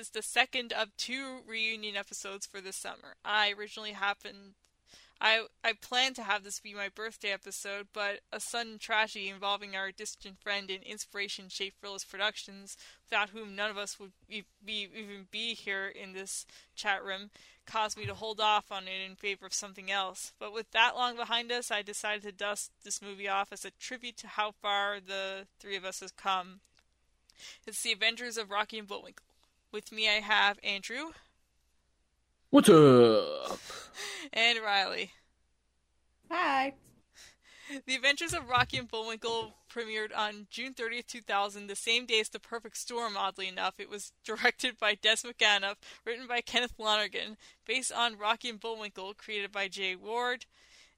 is the second of two reunion episodes for this summer. I originally happened I I planned to have this be my birthday episode, but a sudden tragedy involving our distant friend and inspiration Schaffrillas Productions, without whom none of us would be, be, even be here in this chat room, caused me to hold off on it in favor of something else. But with that long behind us, I decided to dust this movie off as a tribute to how far the three of us has come. It's the Avengers of Rocky and Bullwinkle. With me, I have Andrew. What's up? And Riley. Hi. The Adventures of Rocky and Bullwinkle premiered on June 30th, 2000, the same day as The Perfect Storm, oddly enough. It was directed by Des McAnuff, written by Kenneth Lonergan, based on Rocky and Bullwinkle, created by Jay Ward,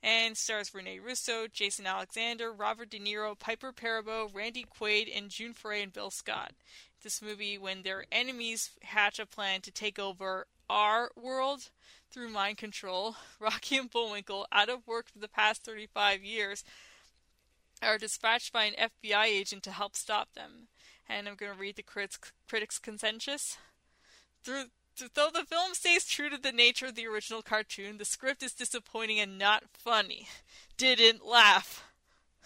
and stars Rene Russo, Jason Alexander, Robert De Niro, Piper Perabo, Randy Quaid, and June Foray and Bill Scott. This movie, when their enemies hatch a plan to take over our world through mind control, Rocky and Bullwinkle, out of work for the past 35 years, are dispatched by an FBI agent to help stop them. And I'm going to read the critics, critics' consensus. Through, though the film stays true to the nature of the original cartoon, the script is disappointing and not funny. Didn't laugh.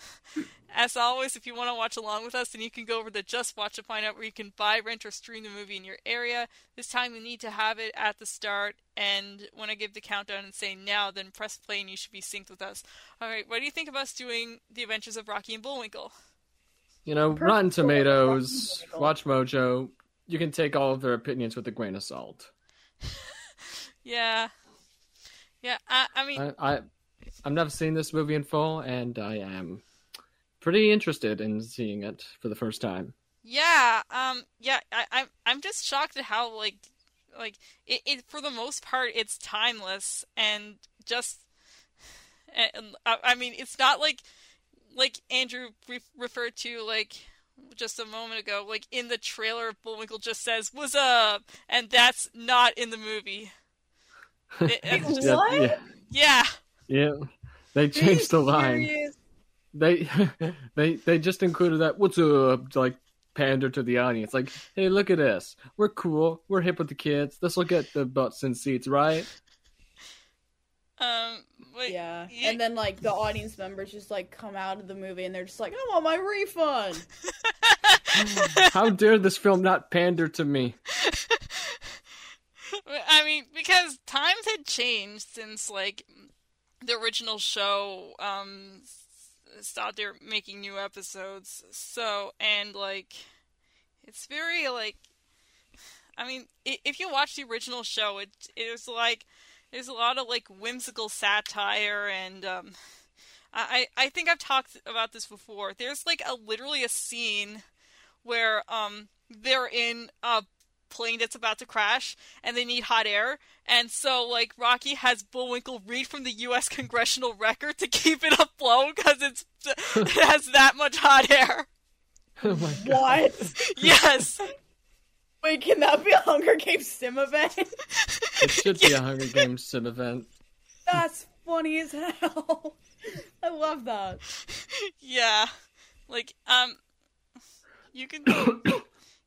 As always, if you want to watch along with us, then you can go over to Just Watch to find out where you can buy, rent, or stream the movie in your area. This time you need to have it at the start, and when I give the countdown and say now, then press play and you should be synced with us. Alright, what do you think of us doing The Adventures of Rocky and Bullwinkle? You know, Rotten Tomatoes, Watch Mojo, you can take all of their opinions with a grain of salt. yeah. Yeah, I, I mean... I, I, I've never seen this movie in full, and I am pretty interested in seeing it for the first time. Yeah, um, yeah, I, I'm I'm just shocked at how like like it, it for the most part it's timeless and just and, I mean it's not like like Andrew re- referred to like just a moment ago like in the trailer Bullwinkle just says "What's up," and that's not in the movie. It, just, what? Yeah. Yeah. Yeah. They changed the line. Serious? They they they just included that what's up? to like pander to the audience. Like hey look at us we're cool. We're hip with the kids. This will get the butts in seats right? Um wait, yeah. yeah and then like the audience members just like come out of the movie and they're just like i want my refund. How dare this film not pander to me? I mean because times had changed since like the original show um stopped there making new episodes. So and like, it's very like, I mean, if you watch the original show, it it was like there's a lot of like whimsical satire and um, I I think I've talked about this before. There's like a literally a scene where um they're in a plane that's about to crash and they need hot air. And so, like, Rocky has Bullwinkle read from the U.S. congressional record to keep it afloat because it's it has that much hot air. Oh my god! What? yes. Wait, can that be a Hunger Games sim event? It should be a Hunger Games sim event. That's funny as hell. I love that. Yeah, like um, you can.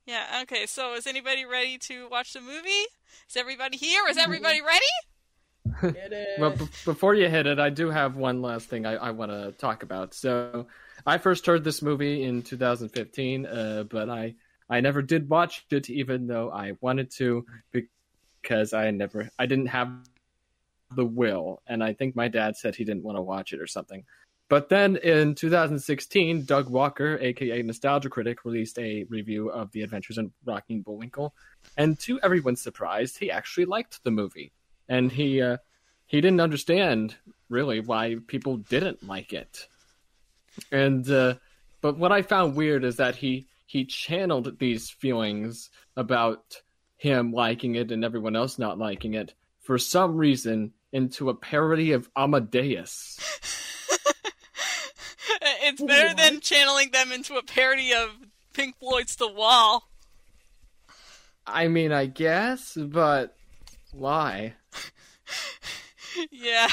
Yeah, okay, so is anybody ready to watch the movie? Is everybody here? Is everybody ready? well, b- before you hit it, I do have one last thing I, I want to talk about. So, I first heard this movie in 2015, uh, but I I never did watch it, even though I wanted to, because I never I didn't have the will, and I think my dad said he didn't want to watch it or something. But then in 2016, Doug Walker, aka Nostalgia Critic, released a review of The Adventures in Rocky and Bullwinkle, and to everyone's surprise, he actually liked the movie, and he uh, he didn't understand really why people didn't like it. And uh, but what I found weird is that he he channeled these feelings about him liking it and everyone else not liking it for some reason into a parody of Amadeus. it's better than channeling them into a parody of Pink Floyd's The Wall. I mean, I guess, but why? yeah.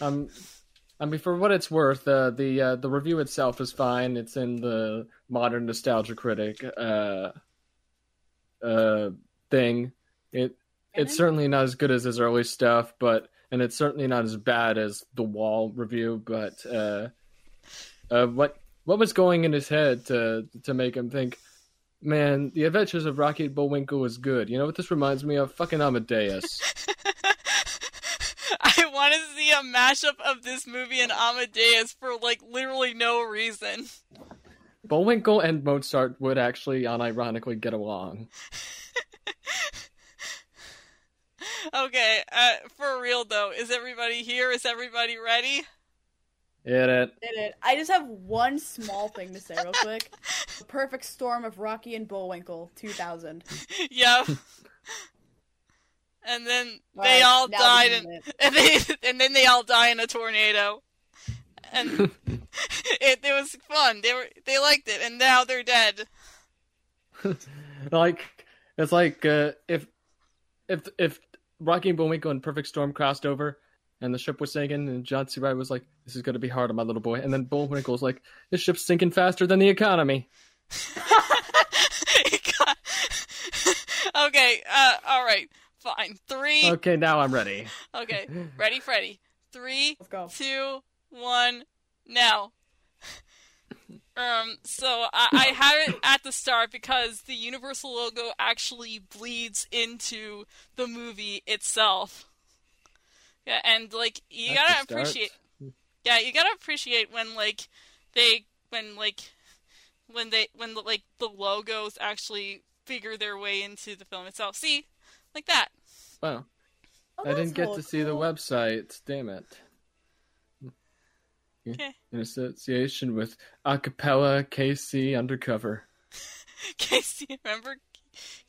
Um, I mean, for what it's worth, uh, the uh, the review itself is fine. It's in the modern nostalgia critic uh, uh, thing. It it's certainly not as good as his early stuff, but and it's certainly not as bad as the Wall review. But uh, uh, what what was going in his head to to make him think, man, the Adventures of Rocky Bullwinkle is good. You know what this reminds me of? Fucking Amadeus. I want to see a mashup of this movie and Amadeus for like literally no reason. Bullwinkle and Mozart would actually unironically get along. Okay, uh, for real though, is everybody here? Is everybody ready? Hit it. Did it. I just have one small thing to say real quick. The perfect storm of Rocky and Bullwinkle 2000. yep. and then All they right, all died, and, and they and then they all die in a tornado. And it, it was fun. They were they liked it, and now they're dead. like it's like uh, if if if Rocky and Bullwinkle and Perfect Storm crossed over and the ship was sinking and John C. Reilly was like, "This is going to be hard on my little boy," and then Bullwinkle's like, "This ship's sinking faster than the economy." Okay, uh, all right, fine. Three. Okay, now I'm ready. Okay, ready, Freddy. Three, Let's go. two, one, now. Um, so I, I have it at the start because the Universal logo actually bleeds into the movie itself. Yeah, and like you At gotta appreciate. Yeah, you gotta appreciate when like they when like when they when the, like the logos actually figure their way into the film itself. See, like that. Wow, Oh, I didn't get hella to see the website. Damn it. Okay. In association with Acapella KC Undercover. Casey, remember,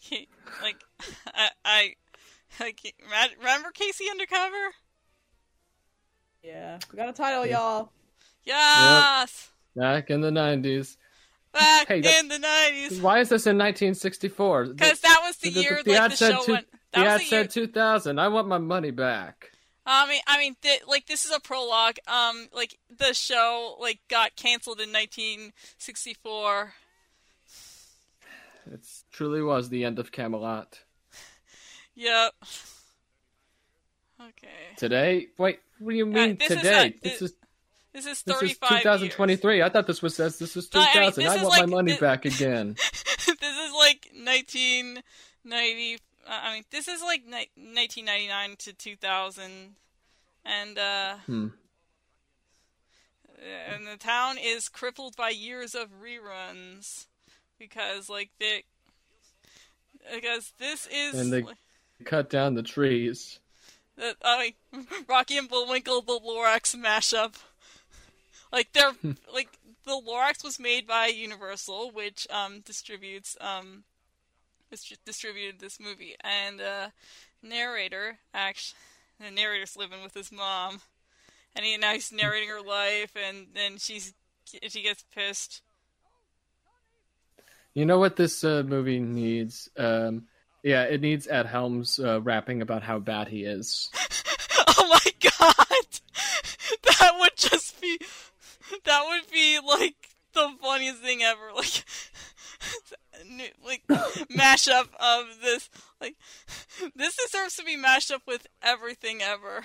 Ca- like, I, I, like, remember Casey Undercover? Yeah, we got a title, y'all. Yes, Back in the 90s. back Hey, in the nineties, Why is this in 1964? because that was the, year the like ad the said show two- went. The That ad was the year. said 2000. I want my money back. I mean, I mean, th- like this is a prologue. Um, like the show like got canceled in 1964. It truly was the end of Camelot. Yep. Okay. Today? Wait, what do you mean this is today? a- this is This is this is 35 years. 2023. I thought this was says this is No, I mean, 2000. this I, want like- my money back again. this is like 1990. Uh, I mean, this is like ni- 1999 to 2000, and uh, Hmm. and the town is crippled by years of reruns because like they because this is And they- like, Cut down the trees. the, I mean, Rocky and Bullwinkle, the Lorax mashup. Like they're like the Lorax was made by Universal, which um distributes um distri- distributed this movie, and uh, narrator actually the narrator's living with his mom, and he now he's narrating her life, and then she's she gets pissed. You know what this uh, movie needs? Um, yeah, it needs Ed Helms uh, rapping about how bad he is. Oh my god! That would just be. That would be like the funniest thing ever. Like. New- Like mashup of this, like this deserves to be mashed up with everything ever.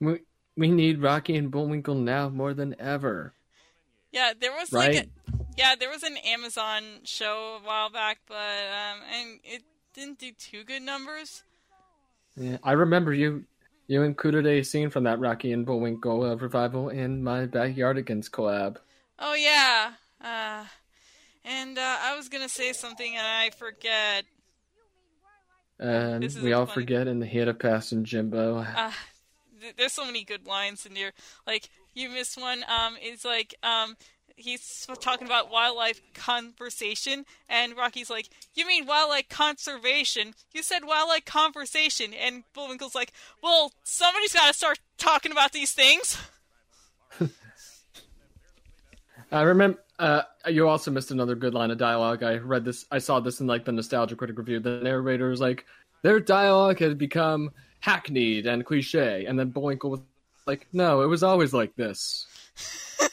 We, we need Rocky and Bullwinkle now more than ever. Yeah, there was like, a, yeah, there was an Amazon show a while back, but um, and it didn't do too good numbers. Yeah, I remember you you included a scene from that Rocky and Bullwinkle uh, revival in my Backyardigans collab. Oh yeah, uh, and uh, I was gonna say something and I forget. And we all funny. forget in the hit of Passing Jimbo. uh, th- there's so many good lines in here. Like you missed one. Um, it's like um, he's talking about wildlife conversation, and Rocky's like, "You mean wildlife conservation? You said wildlife conversation." And Bullwinkle's like, "Well, somebody's got to start talking about these things." I remember. Uh, you also missed another good line of dialogue. I read this. I saw this in like the nostalgia critic review. The narrator was like, "Their dialogue had become hackneyed and cliche," and then Bullwinkle was like, no, it was always like this.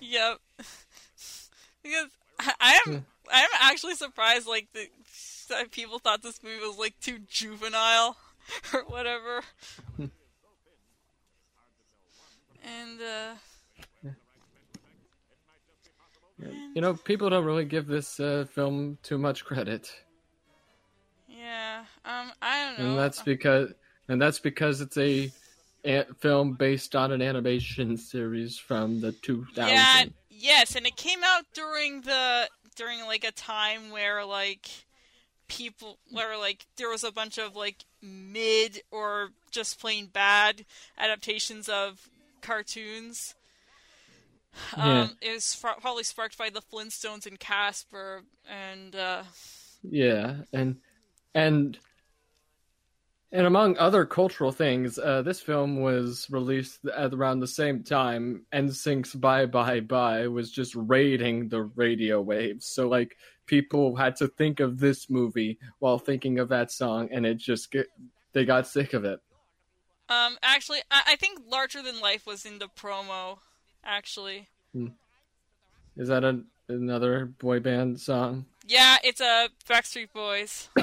yep. because I, I am I am actually surprised like the, that people thought this movie was like too juvenile or whatever. and uh You know, people don't really give this uh, film too much credit, yeah, um I don't know. and that's because and that's because it's a, a film based on an animation series from the 2000s. Yeah, yes, and it came out during the during like a time where like people where like there was a bunch of like mid or just plain bad adaptations of cartoons. Yeah. Um, it was fr- probably sparked by the Flintstones and Casper, and uh, Yeah, and and and among other cultural things, uh, this film was released at around the same time. NSYNC's "Bye Bye Bye" was just raiding the radio waves, so like people had to think of this movie while thinking of that song, and it just get they got sick of it. um, actually, I-, I think "Larger Than Life" was in the promo. Actually, Is that a, another boy band song? Yeah, it's a Backstreet Boys.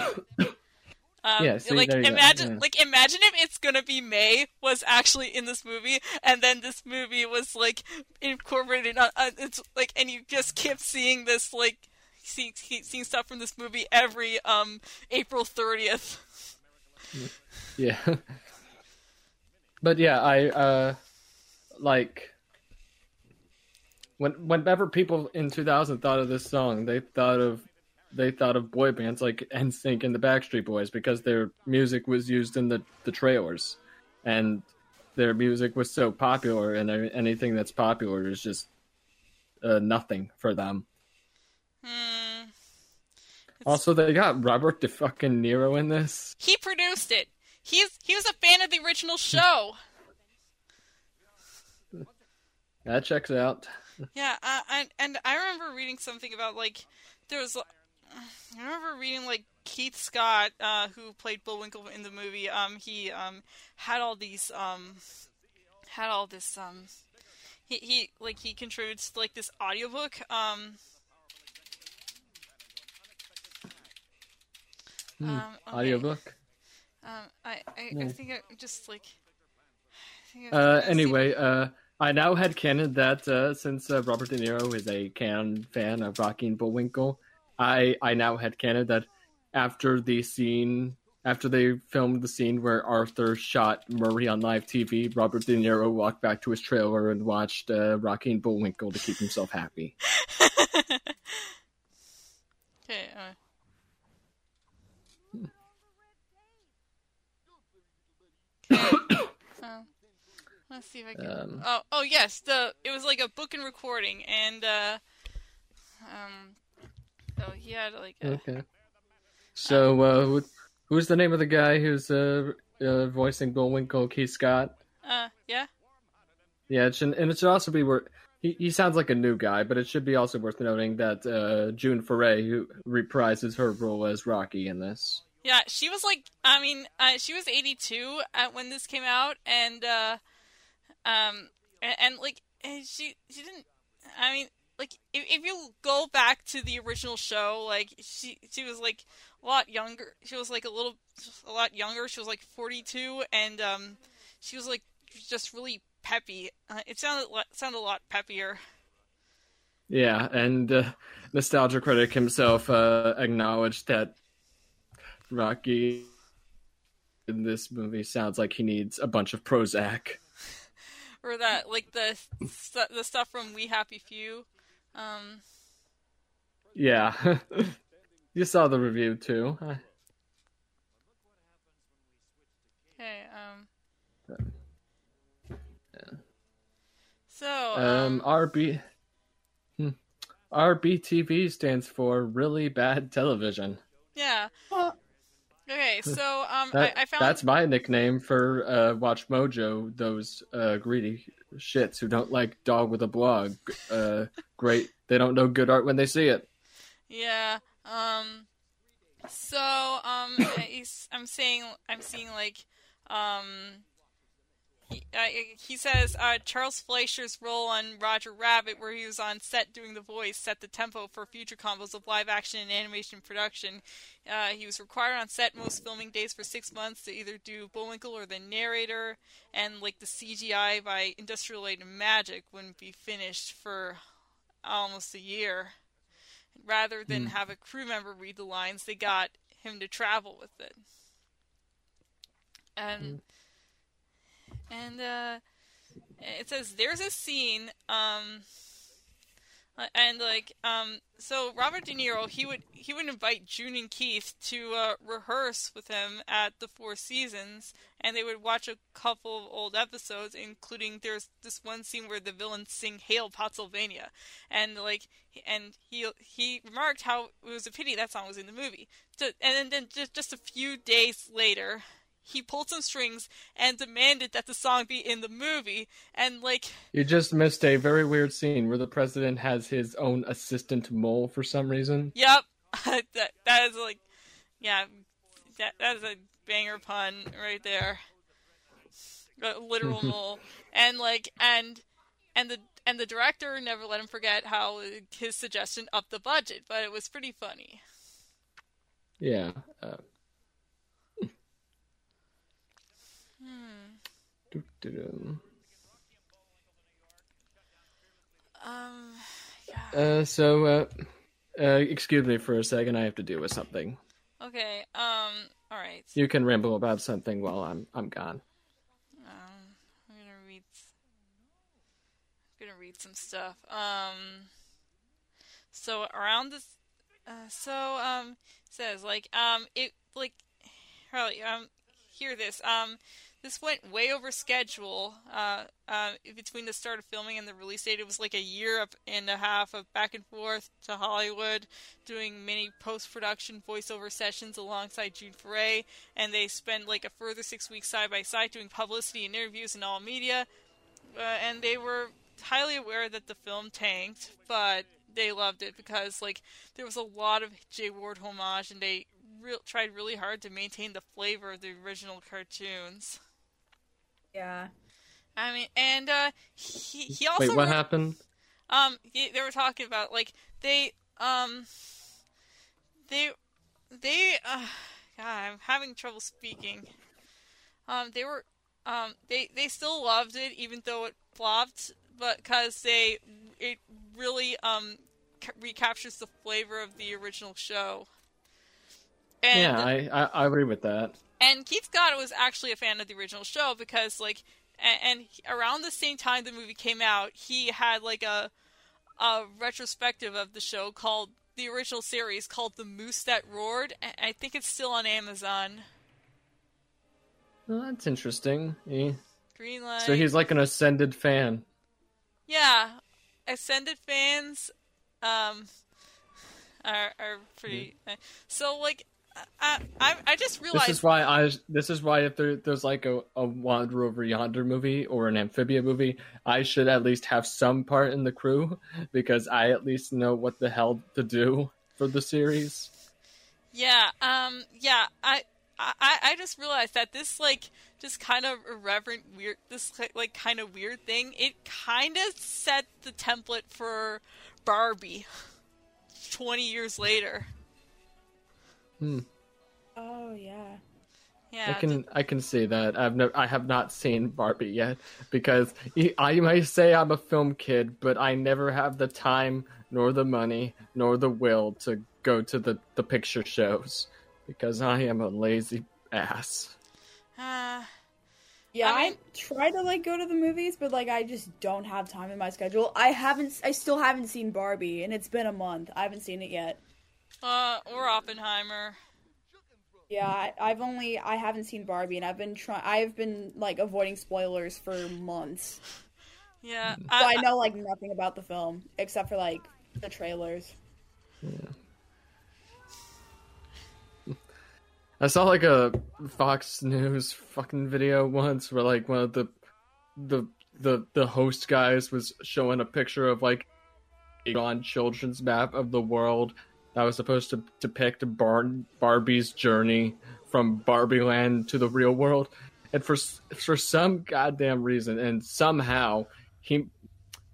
Um, Yeah, see, like there you go, imagine, yeah. like imagine if it's gonna be May was actually in this movie, and then this movie was like incorporated. On, uh, it's like, and you just kept seeing this like seeing seeing stuff from this movie every um April thirtieth. Yeah. but yeah, I uh like when whenever people in 2000 thought of this song, they thought of they thought of boy bands like NSYNC and the Backstreet Boys because their music was used in the the trailers and their music was so popular and anything that's popular is just uh, nothing for them. Hmm. Also, they got Robert De fucking Nero in this. He produced it. He's he was a fan of the original show. That checks out. Yeah, uh, and and I remember reading something about like there was. I remember reading like Keith Scott, uh, who played Bullwinkle in the movie. Um, he um had all these um had all this um he he like he contributes to, like this audiobook um. Hmm, Um, okay. Audiobook. Um, I, I, I Hmm. think I just like. I I- Uh, anyway, uh, I now had canon that uh, since uh, Robert De Niro is a canon fan of Rocky and Bullwinkle, I I now had canon that after the scene, after they filmed the scene where Arthur shot Murray on live TV, Robert De Niro walked back to his trailer and watched uh, Rocky and Bullwinkle to keep himself happy. Okay. Uh, okay. Um, let's see if I can. Um, oh, oh yes. The it was like a book and recording, and uh, um, oh he had like a, Okay. So, uh, who, who's the name of the guy who's uh, uh, voicing Bullwinkle? Keith Scott. uh, yeah. Yeah, it should, and it should also be worth. He, he sounds like a new guy, but it should be also worth noting that uh, June Foray, who reprises her role as Rocky in this. Yeah, she was like, I mean, uh, she was 82 at when this came out, and uh, um, and, and like, and she she didn't. I mean, like, if, if you go back to the original show, like, she she was like a lot younger. She was like a little, a lot younger. She was like 42, and um, she was like just really peppy. Uh, it sounded sounded a lot peppier. Yeah, and uh, nostalgia critic himself uh, acknowledged that Rocky in this movie sounds like he needs a bunch of Prozac. Or that, like the stu- the stuff from We Happy Few. Um, Yeah, you saw the review too. okay. Um. So, um, Um, RB, hmm. RBTV stands for really bad television. yeah. Uh, Okay, so um, That, I, I found That's my nickname for uh, Watch Mojo. Those uh, greedy shits who don't like dog with a blog. Uh, great, they don't know good art when they see it. yeah. Um, so um, I'm saying I'm seeing like um, he, uh, he says uh, Charles Fleischer's role on Roger Rabbit, where he was on set doing the voice, set the tempo for future combos of live action and animation production. Uh, he was required on set most filming days for six months to either do Bullwinkle or the narrator, and like the CGI by Industrial Light and Magic wouldn't be finished for almost a year. Rather than Hmm. have a crew member read the lines, they got him to travel with it. And and uh, it says there's a scene um and like um so Robert De Niro he would he would invite June and Keith to uh, rehearse with him at the Four Seasons and they would watch a couple of old episodes including there's this one scene where the villains sing Hail Pottsylvania and like and he he remarked how it was a pity that song was in the movie. So, and then, then just, just a few days later he pulled some strings and demanded that the song be in the movie and like You just missed a very weird scene where the president has his own assistant mole for some reason. yep that that is like yeah that that is a banger pun right there a literal mole and like and and the and the director never let him forget how his suggestion upped the budget but it was pretty funny Yeah. Uh, hmm. doo-doo-doo. Um yeah. Uh, so, uh, uh, excuse me for a second. I have to deal with something. okay um all right You can ramble about something while I'm I'm gone. Um, I'm gonna read. I'm gonna read some stuff. Um, so around this, uh, so um, says like um, it like, Harley um, hear this um. This went way over schedule. Uh, uh, between the start of filming and the release date, it was like a year and a half of back and forth to Hollywood, doing many post-production voiceover sessions alongside June Foray, and they spent like a further six weeks side by side doing publicity and interviews in all media. Uh, and they were highly aware that the film tanked, but they loved it because like there was a lot of Jay Ward homage, and they re- tried really hard to maintain the flavor of the original cartoons. Yeah. I mean, and uh, he he also Wait, what wrote- happened? um, he, they were talking about like they um they they uh, God, I'm having trouble speaking. Um, they were um they they still loved it even though it flopped, but because they it really um ca- recaptures the flavor of the original show. And yeah, I, I I agree with that. And Keith Scott was actually a fan of the original show because, like, and, and around the same time the movie came out, he had like a a retrospective of the show called the original series called The Moose That Roared. I think it's still on Amazon. Well, that's interesting. He- Green light. so he's like an ascended fan. yeah, Ascended fans um are are pretty. So like. I, I I just realized This is why I. This is why if there, there's like a, a Wander Over Yonder movie or an Amphibia movie, I should at least have some part in the crew because I at least know what the hell to do for the series. Yeah, um, yeah, I, I, I just realized that this like just kind of irreverent, weird, this like kind of weird thing. It kind of set the template for Barbie. Twenty years later, Hmm. Oh yeah. yeah, I can I can see that. I've no, I have not seen Barbie yet because I may say I'm a film kid, but I never have the time nor the money nor the will to go to the the picture shows because I am a lazy ass. uh, Yeah, I I, try to like go to the movies, but like I just don't have time in my schedule. I haven't, I still haven't seen Barbie, and it's been a month. I haven't seen it yet. Uh, or Oppenheimer. Yeah, I, I've only, I haven't seen Barbie, and I've been trying, I've been like avoiding spoilers for months. Yeah, So I, I know like nothing about the film except for like the trailers. I saw like a Fox News fucking video once where like one of the the the the host guys was showing a picture of like a on children's map of the world that was supposed to depict Bar- Barbie's journey from Barbie Land to the real world. and for for some goddamn reason, and somehow he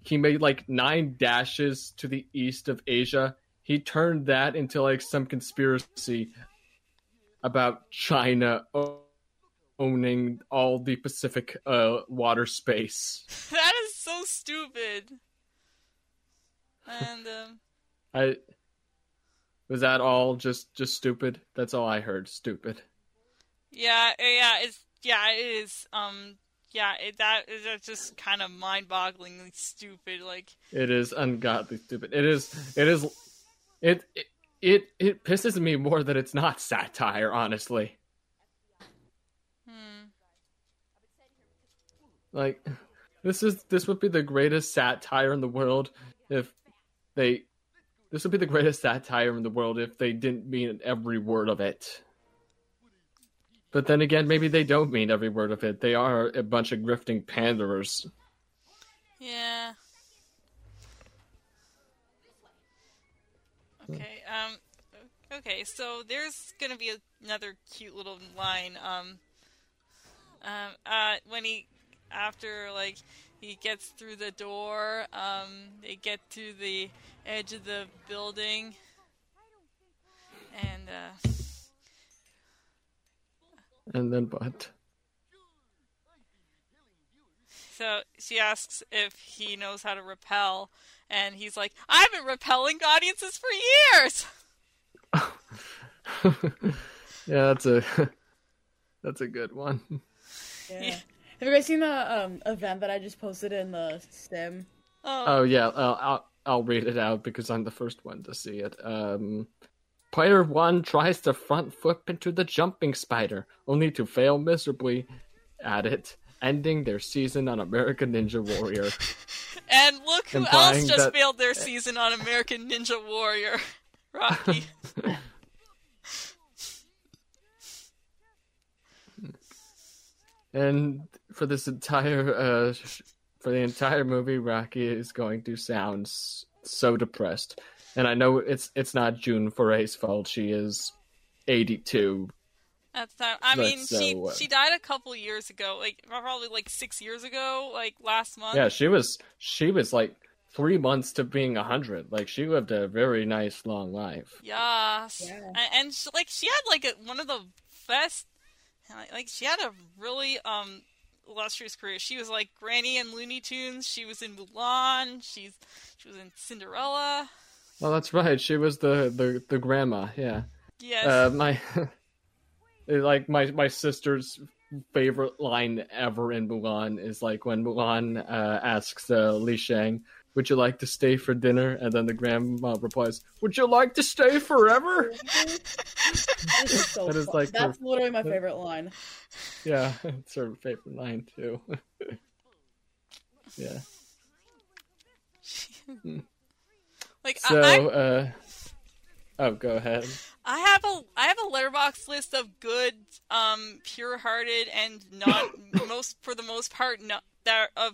he made like nine dashes to the east of Asia. He turned that into like some conspiracy about China owning all the Pacific uh, water space. that is so stupid. And um, I was that all just just stupid. That's all I heard. Stupid. Yeah, yeah, it's yeah, it is. Um, yeah, it, that is that's just kind of mind-bogglingly stupid. Like it is ungodly stupid. It is. It is. It it it, it pisses me more that it's not satire. Honestly. hmm. Like, this is this would be the greatest satire in the world if they. This would be the greatest satire in the world if they didn't mean every word of it. But then again, maybe they don't mean every word of it. They are a bunch of grifting panderers. Yeah. Okay. Um. Okay. So there's gonna be another cute little line. Um. Um. Uh. When he, after like he gets through the door. Um. They get to the edge of the building. And uh. And then what? So she asks if he knows how to repel, and he's like, "I've been repelling audiences for years." yeah, that's a that's a good one. Yeah. Yeah. Have you guys seen the um, event that I just posted in the sim? Oh, oh yeah, uh, I'll I'll read it out because I'm the first one to see it. Um, Player one tries to front flip into the jumping spider, only to fail miserably at it, ending their season on American Ninja Warrior. and look who else just that... failed their season on American Ninja Warrior. Rocky. and for this entire uh, for the entire movie, Rocky is going to sound so depressed and I know it's it's not June Foray's fault. She is eighty two. At the time, I mean, so, she uh, she died a couple years ago, like probably like six years ago, like last month. Yeah, she was she was like three months to being a hundred. Like she lived a very nice long life. Yes, yeah, and, and she, like she had like a, one of the best, like she had a really um illustrious career. She was like Granny in Looney Tunes. She was in Mulan. She's she was in Cinderella. Oh, that's right. She was the the, the grandma. Yeah. Yes. Uh, my like my my sister's favorite line ever in Mulan is like when Mulan uh, asks uh, Li Shang, "Would you like to stay for dinner?" and then the grandma replies, "Would you like to stay forever?" that is, so that is like that's her, literally my favorite line. Yeah, it's her favorite line too. yeah. Hmm. Like so, I, uh, oh, go ahead. I have a I have a Letterboxd list of good, um, pure-hearted and not most for the most part not that are,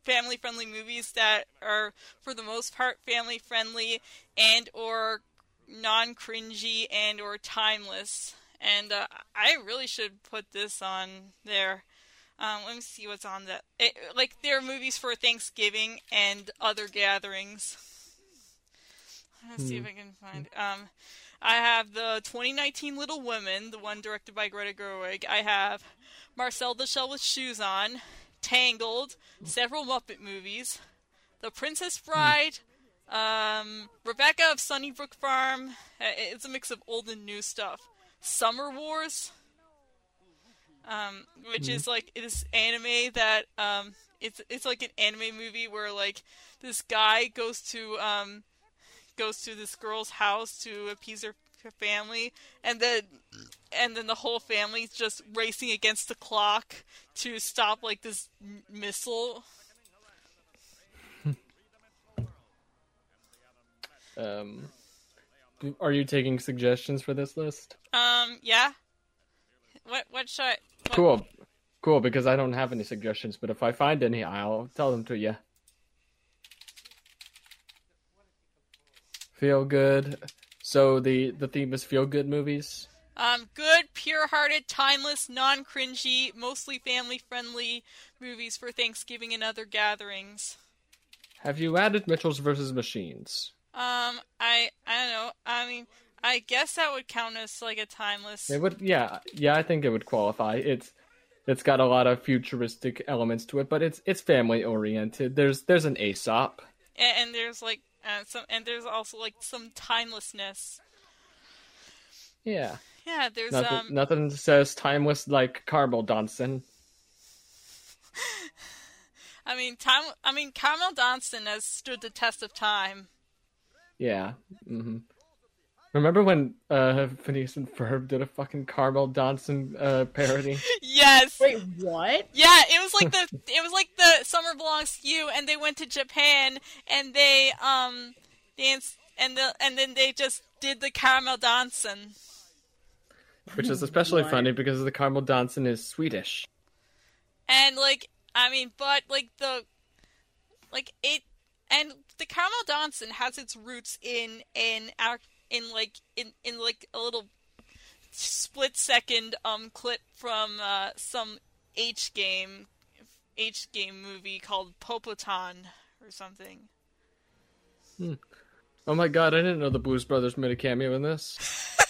of family-friendly movies that are for the most part family-friendly and or non-cringy and or timeless. And uh, I really should put this on there. Um, let me see what's on that. It, like there are movies for Thanksgiving and other gatherings. Let's hmm. see if I can find. Um, I have the 2019 Little Women, the one directed by Greta Gerwig. I have Marcel the Shell with Shoes On, Tangled, several Muppet movies, The Princess hmm. Bride, um, Rebecca of Sunnybrook Farm. Uh, it's a mix of old and new stuff. Summer Wars, um, which mm. is like this anime that um, it's it's like an anime movie where like this guy goes to um, goes to this girl's house to appease her, her family, and then and then the whole family's just racing against the clock to stop like this m- missile. um, are you taking suggestions for this list? Um, yeah. What what should I? What... Cool, cool. Because I don't have any suggestions, but if I find any, I'll tell them to you. Feel good. So the the theme is feel good movies. Um, good pure-hearted, timeless, non-cringy, mostly family-friendly movies for Thanksgiving and other gatherings. Have you added Mitchell's versus Machines? Um, I I don't know. I mean, I guess that would count as like a timeless. It would, yeah, yeah. I think it would qualify. It's it's got a lot of futuristic elements to it, but it's it's family oriented. There's there's an Aesop. And, and there's like uh, some, and there's also like some timelessness. Yeah. Yeah, there's Nothing, um. nothing says timeless like Caramelldansen. I mean, time. I mean, Caramelldansen has stood the test of time. Yeah. Mm-hmm. Remember when uh, Phineas and Ferb did a fucking Caramelldansen uh, parody? Yes. Wait, what? Yeah, it was like the it was like the summer belongs to you, and they went to Japan and they um danced and the and then they just did the caramel dancing. Which is especially funny because the Caramelldansen is Swedish. And like I mean, but like the like it and the caramel dancing has its roots in in our in like in in like a little split second um clip from uh, some H game H game movie called Popotan or something. Hmm. Oh my god, I didn't know the Blues Brothers made a cameo in this.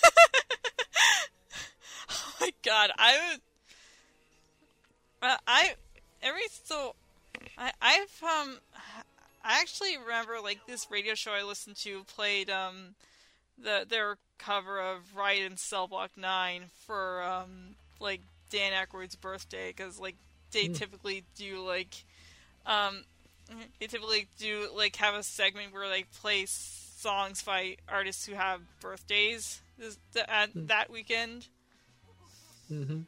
My god, I would. Uh, I every so, I I've um, I actually remember like this radio show I listened to played um, the their cover of Riot in Cell Block Nine for um like Dan Aykroyd's birthday because like they typically do like um they typically do like have a segment where they play songs by artists who have birthdays this, th- at that weekend. Hmm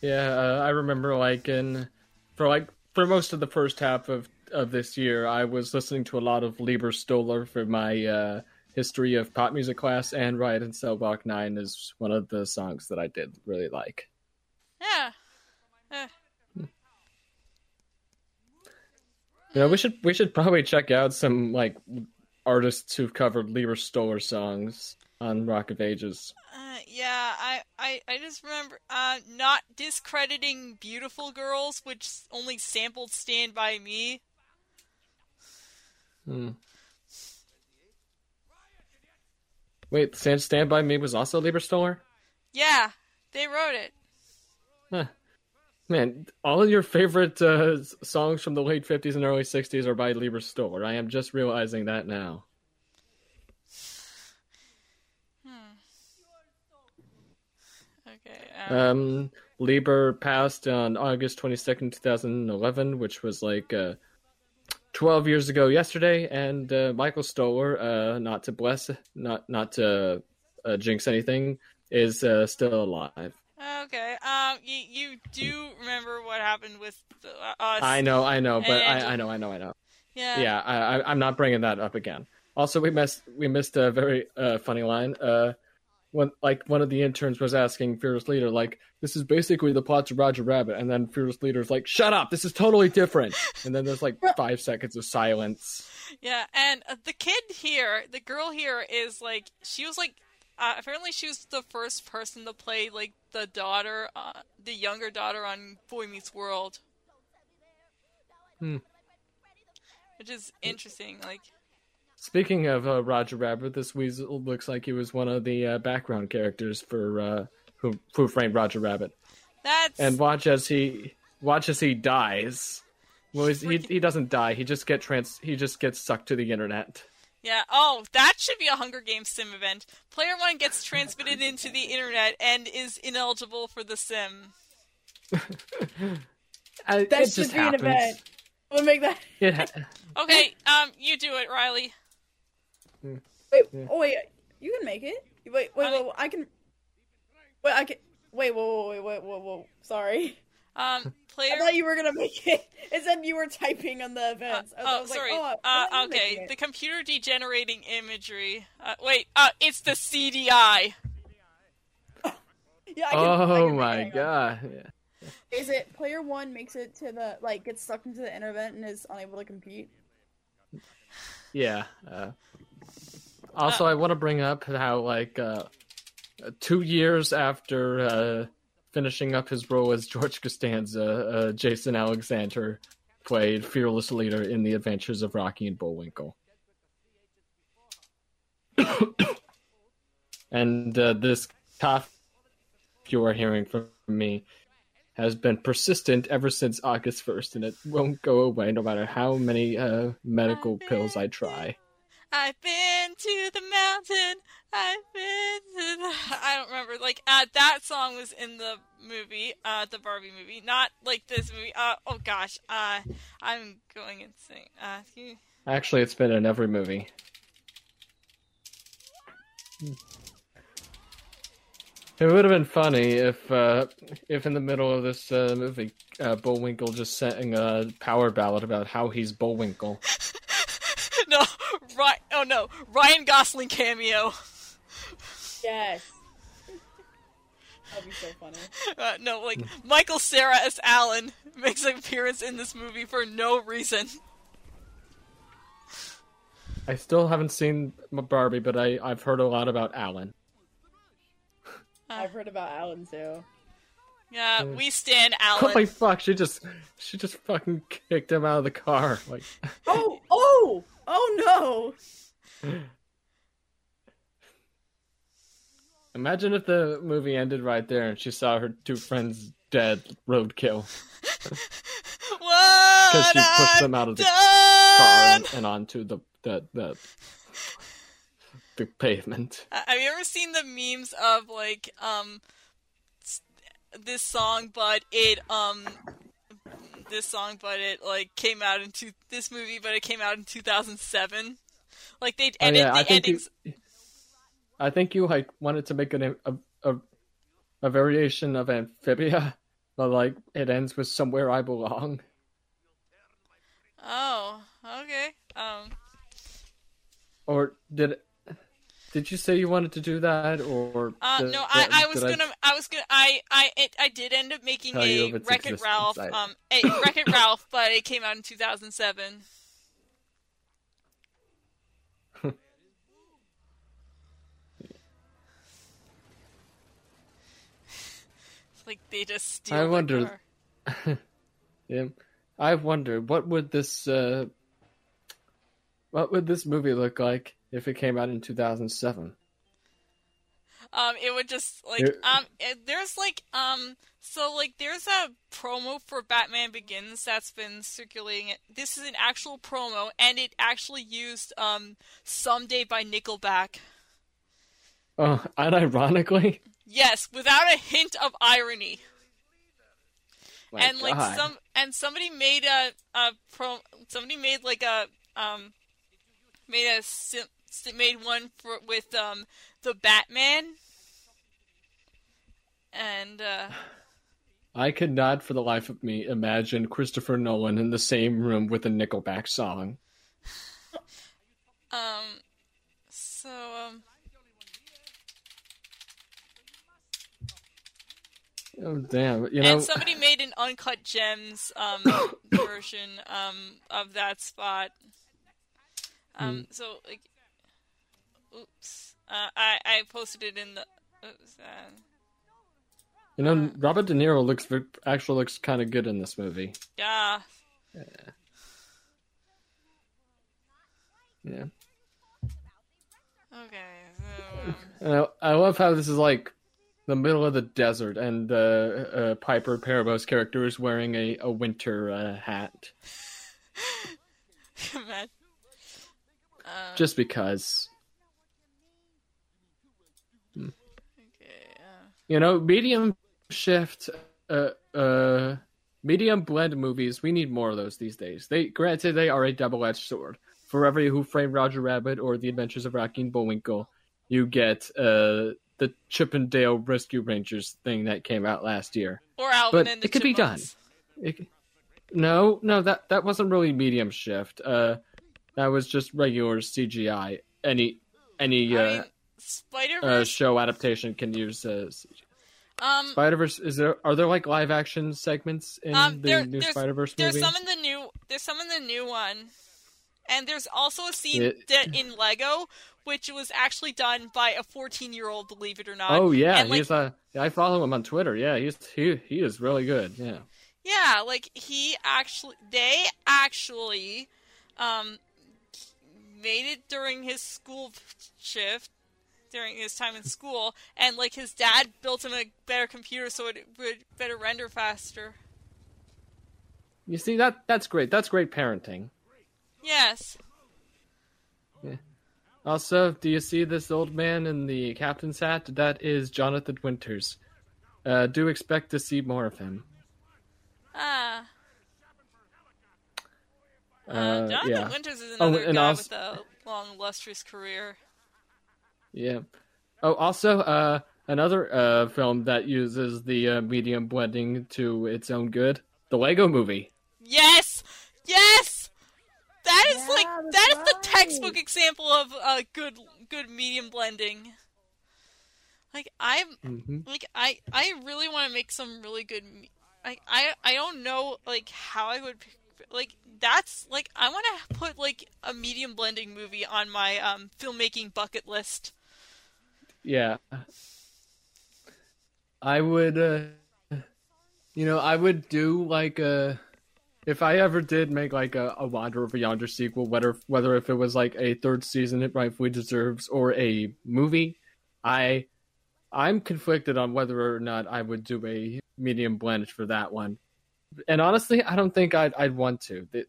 Yeah, uh, I remember like in for like for most of the first half of of this year, I was listening to a lot of Leiber Stoller for my uh, history of pop music class, and Riot in Cell Block Nine is one of the songs that I did really like. Yeah. Eh. You know, we should we should probably check out some like artists who've covered Leiber Stoller songs on Rock of Ages. Uh, yeah, I, I, I just remember uh, not discrediting Beautiful Girls, which only sampled Stand By Me. Hmm. Wait, Stand Stand by Me was also Leiber Stoller. Yeah, they wrote it. Huh. Man, all of your favorite uh, songs from the late 50s and early 60s are by Leiber Stoller. I am just realizing that now. Okay. Um, Um, Leiber passed on August 22nd, 2011, which was like uh, 12 years ago yesterday, and uh, Michael Stoller, uh, not to bless, not not to uh, jinx anything, is uh, still alive. okay. Um, you, you do remember what happened with the, uh, us? I know, I know, but And- I, I know, I know, I know. Yeah. yeah, I, I, I'm not bringing that up again. Also, we missed we missed a very uh, funny line. When like one of the interns was asking Fearless Leader, like, "This is basically the plot to Roger Rabbit," and then Fearless Leader's like, "Shut up! This is totally different." and then there's like five seconds of silence. Yeah, and uh, the kid here, the girl here, is like she was like uh, apparently she was the first person to play like the daughter, uh, the younger daughter on Boy Meets World. Hmm. Which is interesting. Like, Speaking of uh, Roger Rabbit, this weasel looks like he was one of the uh, background characters for uh, who who framed Roger Rabbit. that's And watch as he watch as he dies. Well, he's, he he doesn't die. He just get trans. He just gets sucked to the internet. yeah. Oh, that should be a Hunger Games sim event. Player one gets transmitted into the internet and is ineligible for the sim. I, That it should just be an happens. event. We'll make that. It ha- Okay, um, you do it, Riley. Wait, oh wait, you can make it. Wait, wait, I wait, wait I can. Wait, I can. Wait, whoa, wait, wait, wait, wait, Sorry. Um, player. I thought you were gonna make it. It said you were typing on the events. I oh, was like, sorry. oh, uh, thought you were okay, the computer degenerating imagery. Uh, wait, uh, it's the CDI. Yeah, I can, I oh can my god! Yeah. Is it player one makes it to the like gets sucked into the internet and is unable to compete? Yeah. Uh, also, I want to bring up how like uh, two years after uh, finishing up his role as George Costanza, uh, Jason Alexander played fearless leader in the Adventures of Rocky and Bullwinkle. and uh, this cough you are hearing from me has been persistent ever since August 1st, and it won't go away no matter how many uh, medical pills I try. I've been to the mountain. I've been to the. I don't remember. Like uh, that song was in the movie, uh, the Barbie movie, not like this movie. Uh, oh gosh, uh, I'm going insane. Uh, you... Actually, it's been in every movie. It would have been funny if, uh, if in the middle of this uh, movie, uh, Bullwinkle just sang a power ballad about how he's Bullwinkle. no, right? Oh no, Ryan Gosling cameo. Yes. That'd be so funny. Uh, no, like Michael Cera as Alan makes an appearance in this movie for no reason. I still haven't seen Barbie, but I I've heard a lot about Alan. I've heard about Alan too. Yeah, we stand Oh Alan. my fuck! She just she just fucking kicked him out of the car. Like, Oh, oh, oh no! imagine if the movie ended right there and she saw her two friends dead, roadkill, because she pushed them out of the car and, and onto the the the, the pavement. Uh, Have you ever seen the memes of like um this song, but it um this song, but it like came out into this movie, but it came out in 2007. Like they Oh, edit yeah, I the think you, endings. I think you like wanted to make an, a a a variation of amphibia, but like it ends with somewhere I belong. Oh, okay. Um, Or did it, did you say you wanted to do that? Or uh, did- no, I, I was gonna, I was gonna, I, I, it, I did end up making a Wreck It Ralph, I- um, a Wreck It Ralph, but it came out in 2007. It's like they just steal. I the wonder- car. Yeah, I wonder what would this uh, what would this movie look like if it came out in two thousand seven? Um, it would just like It- um, it, there's like um, so like there's a promo for Batman Begins that's been circulating. This is an actual promo, and it actually used um, "Someday" by Nickelback. Oh, unironically, Yes, without a hint of irony. My and like some and somebody made a a pro somebody made like a um made a sim- made one for with um the Batman and uh I could not, for the life of me, imagine Christopher Nolan in the same room with a Nickelback song. um so um Oh damn! You know, and somebody made an uncut gems um version um of that spot um so like oops uh, I I posted it in the oops, uh, you know, Robert De Niro looks actually looks kind of good in this movie. yeah Yeah. Okay, so I, I love how this is like the middle of the desert, and uh, uh, Piper Perabo's character is wearing a, a winter uh, hat. Uh, Just because. okay, uh, You know, medium shift, uh, uh, medium blend movies, we need more of those these days. They Granted, they are a double edged sword. For every Who Framed Roger Rabbit or The Adventures of Rocky and Bullwinkle, you get uh, the Chip 'n Dale Rescue Rangers thing that came out last year. or Alvin But and the it could be done. Chipmunks. It, no, no, that that wasn't really medium shift. Uh, that was just regular CGI. Any any I uh, mean, Spider uh, Verse. show adaptation can use uh, um, Spider Verse. Is there are there like live action segments in Um, the there- new Spider Verse movie? there's some in the new. There's some in the new one. And there's also a scene It- that in Lego, which was actually done by a 14 year old, believe it or not. Oh yeah, and, like, he's uh, I follow him on Twitter. Yeah, he's he he is really good. Yeah. Yeah, like he actually, they actually, um, made it during his school shift, during his time in school, and like his dad built him a better computer so it would better render faster. You see that that's great. That's great parenting. Yes. Also, do you see this old man in the captain's hat? That is Jonathan Winters. Uh, do expect to see more of him. Ah. Uh, Uh, Jonathan yeah, Winters is Oh, another and guy also- with a long, illustrious career. Yeah. Oh, also, uh, another uh film that uses the uh, medium blending to its own good. The Lego Movie. Yes, yes. That is Yeah, like that's that is the textbook example of uh, good good medium blending. Like I'm hmm like I I really want to make some really good. me- I I I don't know like how I would pick, like that's like I want to put like a medium blending movie on my um filmmaking bucket list. Yeah. I would, uh, you know, I would do like a. If I ever did make like a, a Wander Over Yonder sequel, whether whether if it was like a third season it rightfully deserves or a movie, I I'm conflicted on whether or not I would do a medium blend for that one. And honestly, I don't think I'd I'd want to. The,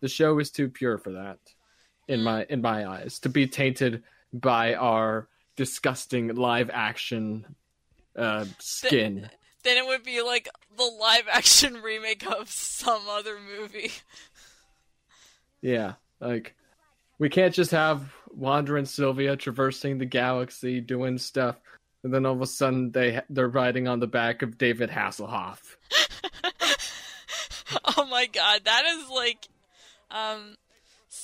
the show is too pure for that, in my in my eyes, to be tainted by our disgusting live action uh, skin. Then it would be like the live action remake of some other movie. Yeah, like we can't just have Wander and Sylvia traversing the galaxy doing stuff, and then all of a sudden they they're riding on the back of David Hasselhoff. oh my god, that is like um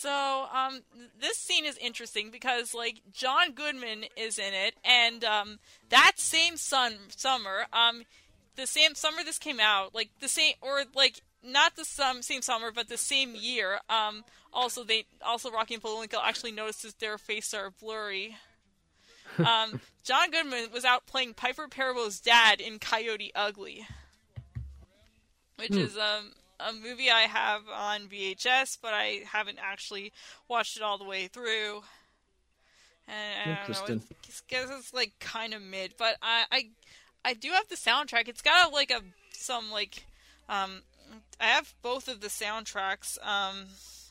so um this scene is interesting because like John Goodman is in it and um that same sun summer um the same summer this came out like the same or like not the sum, same summer but the same year um also they also Rocky and Bullwinkle actually notices their faces are blurry um John Goodman was out playing Piper Perabo's dad in Coyote Ugly which Hmm. is um, a movie I have on VHS, but I haven't actually watched it all the way through. And I don't know, it's, it's, like kind of mid, but I, I I do have the soundtrack. It's got like a some like um I have both of the soundtracks um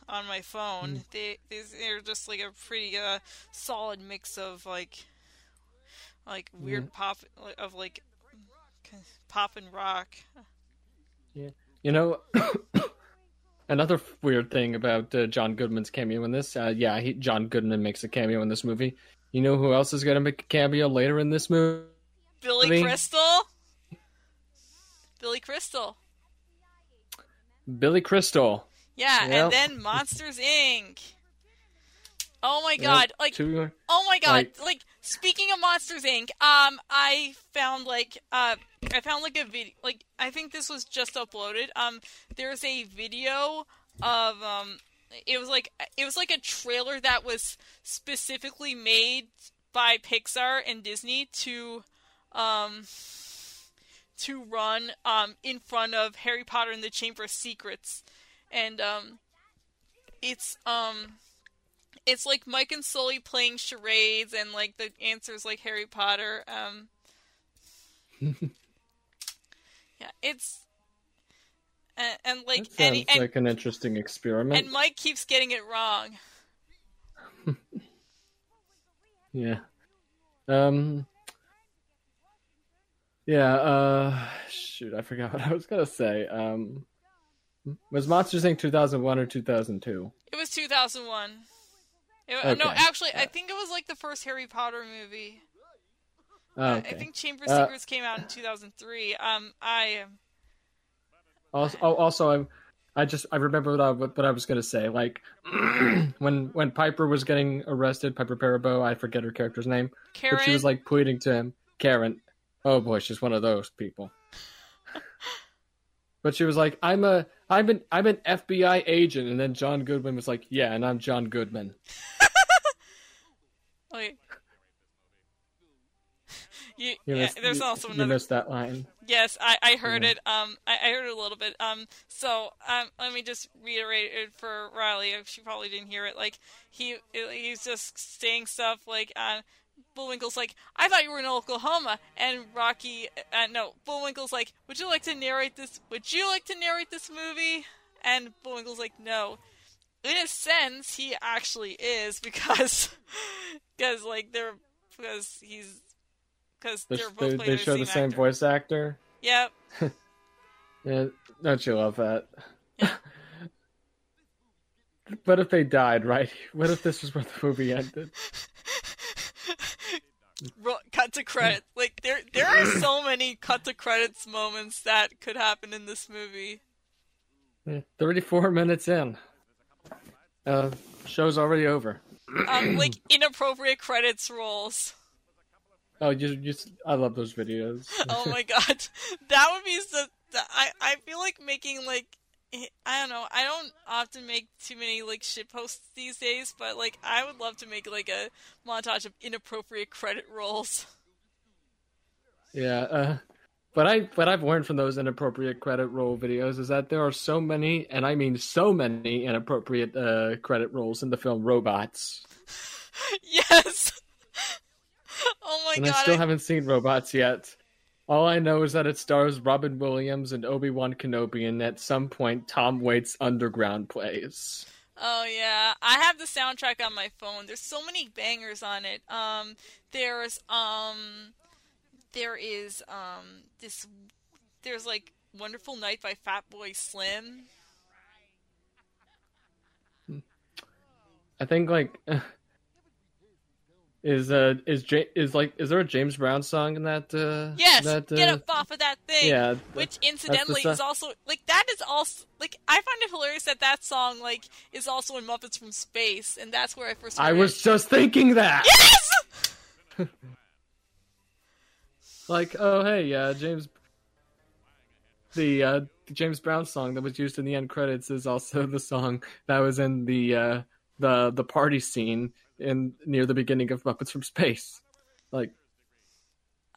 on my phone. They these- they're just like a pretty uh solid mix of like like weird pop of like pop and rock. You know, another weird thing about uh, John Goodman's cameo in this. Uh, yeah, he, John Goodman makes a cameo in this movie. You know who else is going to make a cameo later in this movie? Billy Movie. Crystal. Billy Crystal. Billy Crystal. Yeah, Yep. and then Monsters Inc. Oh my god! Like, Two- oh my god! like- Like, speaking of Monsters Inc., um, I found like, uh, I found like a video. Like, I think this was just uploaded. Um, there's a video of um, it was like it was like a trailer that was specifically made by Pixar and Disney to, um, to run um in front of Harry Potter and the Chamber of Secrets, and um, it's um it's like Mike and Sully playing charades, and like the answers like Harry Potter. Um, yeah, it's and, and like That sounds and, like an interesting experiment. and Mike keeps getting it wrong. Yeah. Um. Yeah. Uh. Shoot, I forgot what I was gonna say. Um. Was Monsters Inc. 2001 or 2002? It was 2001. It- No, Okay. actually, I think it was like the first Harry Potter movie. Oh, Uh, okay. I think Chamber of Uh, Secrets came out in 2003. Um, I Also, oh, also, I, I just I remember what I, what I was gonna say. Like when when Piper was getting arrested, Piper Perabo, I forget her character's name, Karen. but she was like pointing to him, Karen. Oh boy, she's one of those people. but she was like, "I'm a I'm an I'm an FBI agent, and then John Goodman was like, "Yeah, and I'm John Goodman." Wait. You, You yeah, missed, there's you, also you another missed that line. Yes, I, I heard Yeah. it. Um, I, I heard it a little bit. Um, so um, let me just reiterate it for Riley. if She probably didn't hear it. Like he he's just saying stuff like, uh, Bullwinkle's like, I thought you were in Oklahoma, and Rocky, uh, no, Bullwinkle's like, Would you like to narrate this? Would you like to narrate this movie? And Bullwinkle's like, No. In a sense, he actually is because, because like they're because he's because They, they're both they, they show the same actor. voice actor. Yep. Yeah, don't you love that? Yeah. What if they died, right? What if this was where the movie ended? Cut to credits. Like there, there are so many cut to credits moments that could happen in this movie. 34 minutes in. Uh, show's already over. Um, like inappropriate credits rolls. Oh, you, just I love those videos. Oh my god, that would be so. I I feel like making like I don't know. I don't often make too many like shit posts these days, but like I would love to make like a montage of inappropriate credit rolls. Yeah, uh, but I but I've learned from those inappropriate credit roll videos is that there are so many, and I mean so many inappropriate uh, credit rolls in the film Robots, yes. oh my and god. I still I- haven't seen Robots yet. All I know is that it stars Robin Williams and Obi Wan Kenobi, and at some point Tom Waits Underground plays. Oh yeah, I have the soundtrack on my phone. There's so many bangers on it. Um, there's um, there is um, this, there's like "Wonderful Night" by Fatboy Slim. I think like is uh is J- is like is there a James Brown song in that? Uh, Yes, that, uh, get up off of that thing. Yeah, Which incidentally is also like that is also like I find it hilarious that that song like is also in Muppets from Space, and that's where I first. I was it. just thinking that. yes. Like, oh hey, uh, James. The uh, James Brown song that was used in the end credits is also the song that was in the uh, the the party scene in near the beginning of Muppets from Space. Like,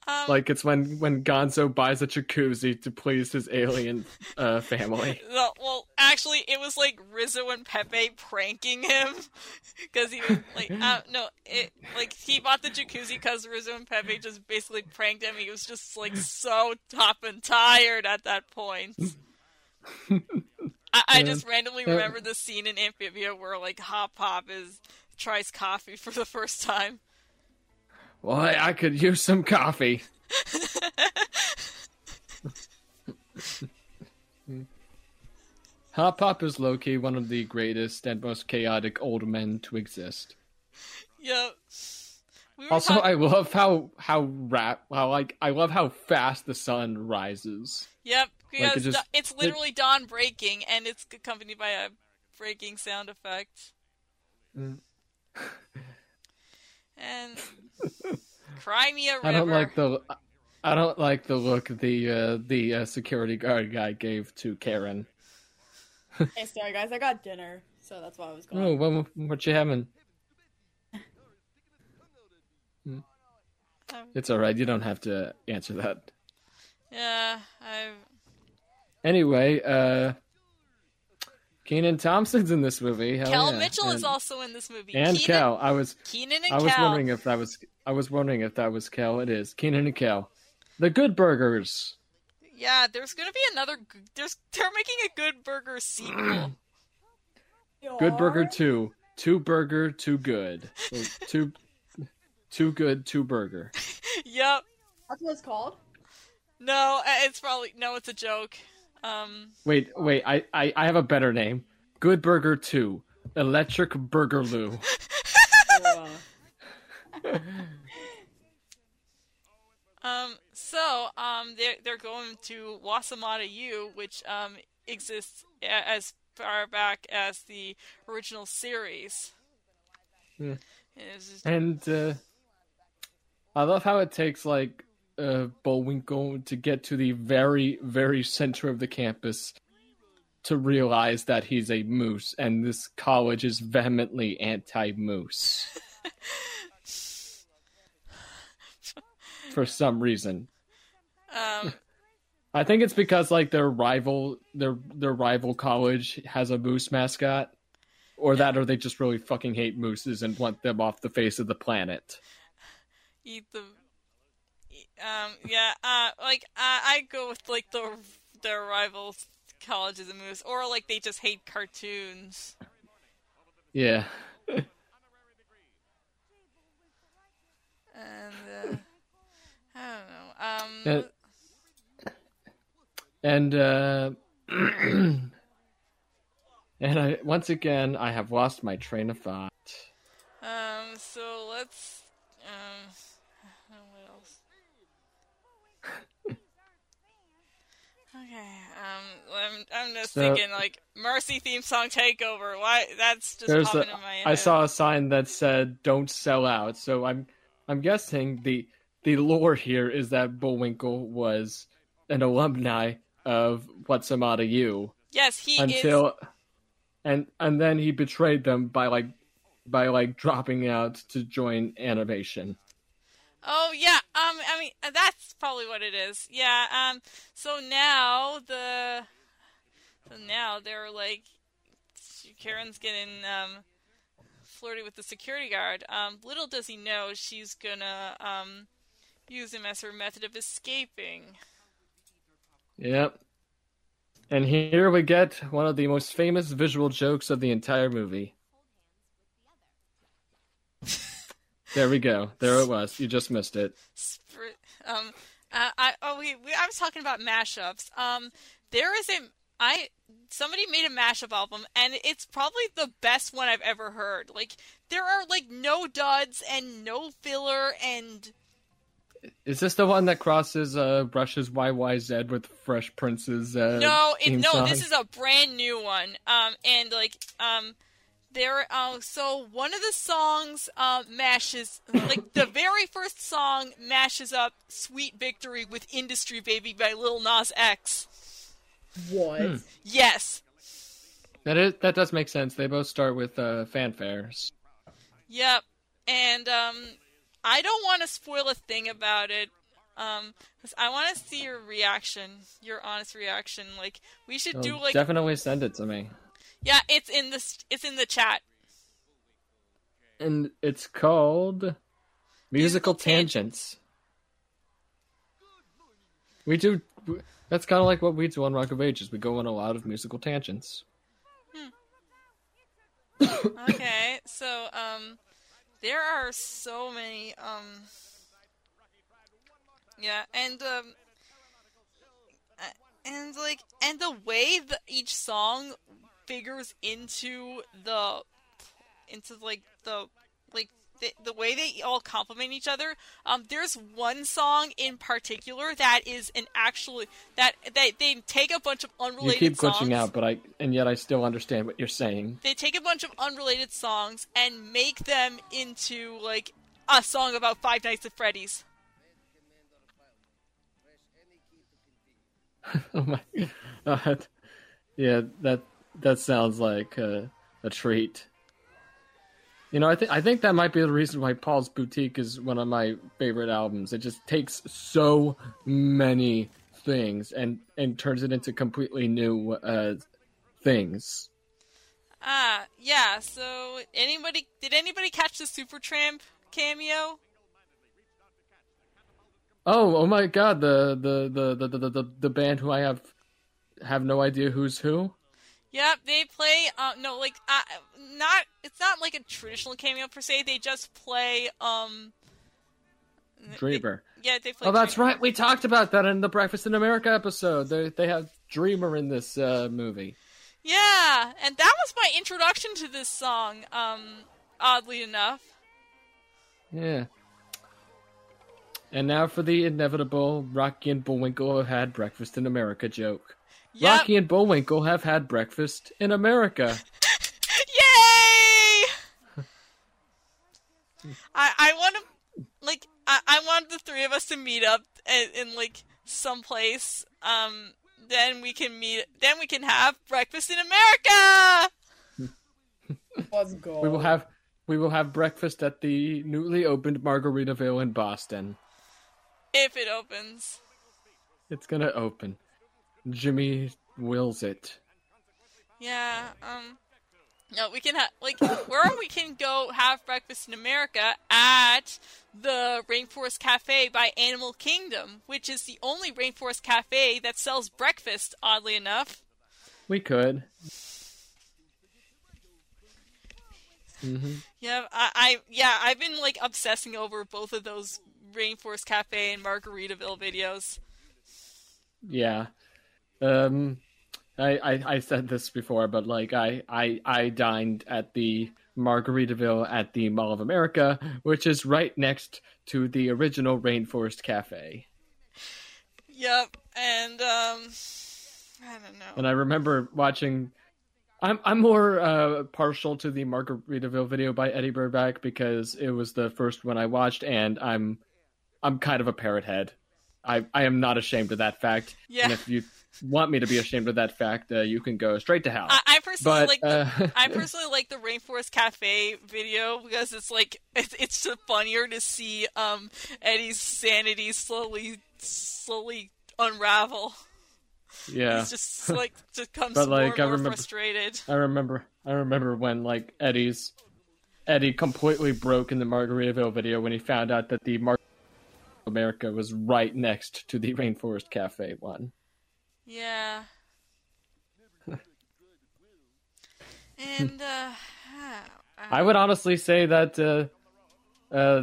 Um, like it's when when Gonzo buys a jacuzzi to please his alien uh, family. No, well, actually, it was like Rizzo and Pepe pranking him because he was like, uh, no, it like he bought the jacuzzi because Rizzo and Pepe just basically pranked him. He was just like so top and tired at that point. I, I just randomly remember the scene in Amphibia where like Hop Pop is tries coffee for the first time. Well, I, I could use some coffee. Hop Pop is Loki, one of the greatest and most chaotic old men to exist. Yep. We Also, I love how how rap how like I love how fast the sun rises. Yep, because it just- it's literally dawn breaking, and it's accompanied by a breaking sound effect. Mm. And cry me a river. I don't like the I don't like the look the uh, the uh, security guard guy gave to Karen. Hey, sorry guys, I got dinner, so that's why I was Oh, going. what, what you having? Um, It's all right. You don't have to answer that. yeah, I. Anyway, uh Kenan Thompson's in this movie. Hell Kel yeah. Mitchell is also in this movie. and Kenan, Kel. I was Kenan and I was Kel. wondering if that was I was wondering if that was Kel. It is Kenan and Kel. The Good Burgers. Yeah, there's gonna be another. There's they're making a Good Burger sequel. Good Burger Yar. Two. Two Burger. Too good. Or Two. Too good. Two Burger. yep. That's what it's called. No, uh, it's probably no. It's a joke. Um. Wait, wait. I I, I have a better name. Good Burger Two. Electric Burgerloo. Um, so, um, they're, they're going to Wossamotta U, which, um, exists as far back as the original series. Hmm. And just- And uh, I love how it takes like uh, Bullwinkle to get to the very, very center of the campus to realize that he's a moose, and this college is vehemently anti-moose for some reason. Um, I think it's because like their rival, their their rival college has a moose mascot, or that, or they just really fucking hate mooses and want them off the face of the planet. eat the. Um. Yeah. Uh. Like. Uh, I go with like the their rival colleges and moves, or like they just hate cartoons. Yeah. And uh, I don't know. Um. Uh, And uh and I once again I have lost my train of thought. Um. So let's. Um. What else? Okay. Um. I'm. I'm just So- thinking like Mercy theme song takeover. Why? That's just There's popping a, in my head. I saw a sign that said "Don't sell out," so I'm I'm guessing the the lore here is that Bullwinkle was an alumni of Wossamotta U Yes, he is. until and and then he betrayed them by like by like dropping out to join animation. Oh yeah, um, I mean uh, that's probably what it is. Yeah, um, so now the, so now they're like, Karen's getting um, flirty with the security guard. Um, little does he know she's gonna um, use him as her method of escaping. Yep. And here we get one of the most famous visual jokes of the entire movie. There we go. There it was. You just missed it. Spr- Um, uh, I oh we, we I was talking about mashups. Um, there is a I somebody made a mashup album and it's probably the best one I've ever heard. Like there are like no duds and no filler and Is this the one that crosses uh brushes YYZ with Fresh Prince's uh no, it, no, song? this is a brand new one. Um, and like um. There, uh, so one of the songs uh, mashes, like the very first song mashes up "Sweet Victory" with "Industry Baby" by Lil Nas X. What? Hmm. Yes, That is that does make sense. They both start with uh fanfares. Yep. And um I don't want to spoil a thing about it. Um 'cause I want to see your reaction, your honest reaction. Like we should do like definitely send it to me. Yeah, it's in this it's in the chat. And it's called Musical, Musical Tan- Tangents. We do that's kind of like what we do on Rock of Ages. We go on a lot of musical tangents. Okay. so um there are so many um Yeah, and um uh, and like and the way that each song figures into the into like the like the, the way they all complement each other um there's one song in particular that is an actually that they they take a bunch of unrelated. You keep songs glitching out, but I and yet I still understand what you're saying. they take a bunch of unrelated songs and make them into like a song about Five Nights at Freddy's. Oh my god. Yeah, that that sounds like a, a treat. You know, I think I think that might be the reason why Paul's Boutique is one of my favorite albums. It just takes so many things and and turns it into completely new uh, things. Ah, yeah. So anybody did anybody catch the Supertramp cameo? Oh, oh my god, the the the the the, the, the band who I have have no idea who's who. Yep, they play. Uh, no, like uh, not. It's not like a traditional cameo per se. They just play. Um. Dreamer. Yeah, they play. Oh, that's Dreamer. right. We talked about that in the Breakfast in America episode. They they have Dreamer in this uh, movie. Yeah, and that was my introduction to this song. Um, oddly enough. Yeah. And now for the inevitable Rocky and Bullwinkle have had breakfast in America joke. Yep. Rocky and Bullwinkle have had breakfast in America. Yay! I I want to like I, I want the three of us to meet up in, in like someplace um then we can meet. Then we can have breakfast in America. Let's go. We will have we will have breakfast at the newly opened Margaritaville in Boston. If it opens. It's gonna open. Jimmy wills it. Yeah, um no, we can have like where we can go have breakfast in America at the Rainforest Cafe by Animal Kingdom, which is the only Rainforest Cafe that sells breakfast, oddly enough. We could. hmm Yeah, I, I yeah, I've been like obsessing over both of those Rainforest Cafe and Margaritaville videos. Yeah. Um I, I I said this before, but like I I I dined at the Margaritaville at the Mall of America, which is right next to the original Rainforest Cafe. Yep, and um I don't know. And I remember watching I'm I'm more uh, partial to the Margaritaville video by Eddy Burback because it was the first one I watched, and I'm I'm kind of a parrot head. I I am not ashamed of that fact. Yeah. And if you want me to be ashamed of that fact, uh, you can go straight to hell. I, I personally but like the, uh, I personally like the Rainforest Cafe video because it's like it's, it's just funnier to see um Eddy's sanity slowly slowly unravel. yeah. He's just like just comes But, more like, and I more remember- frustrated. I remember I remember when like Eddy's Eddy completely broke in the Margaritaville video when he found out that the Mar America was right next to the Rainforest Cafe one. Yeah. and uh I would honestly say that uh, uh,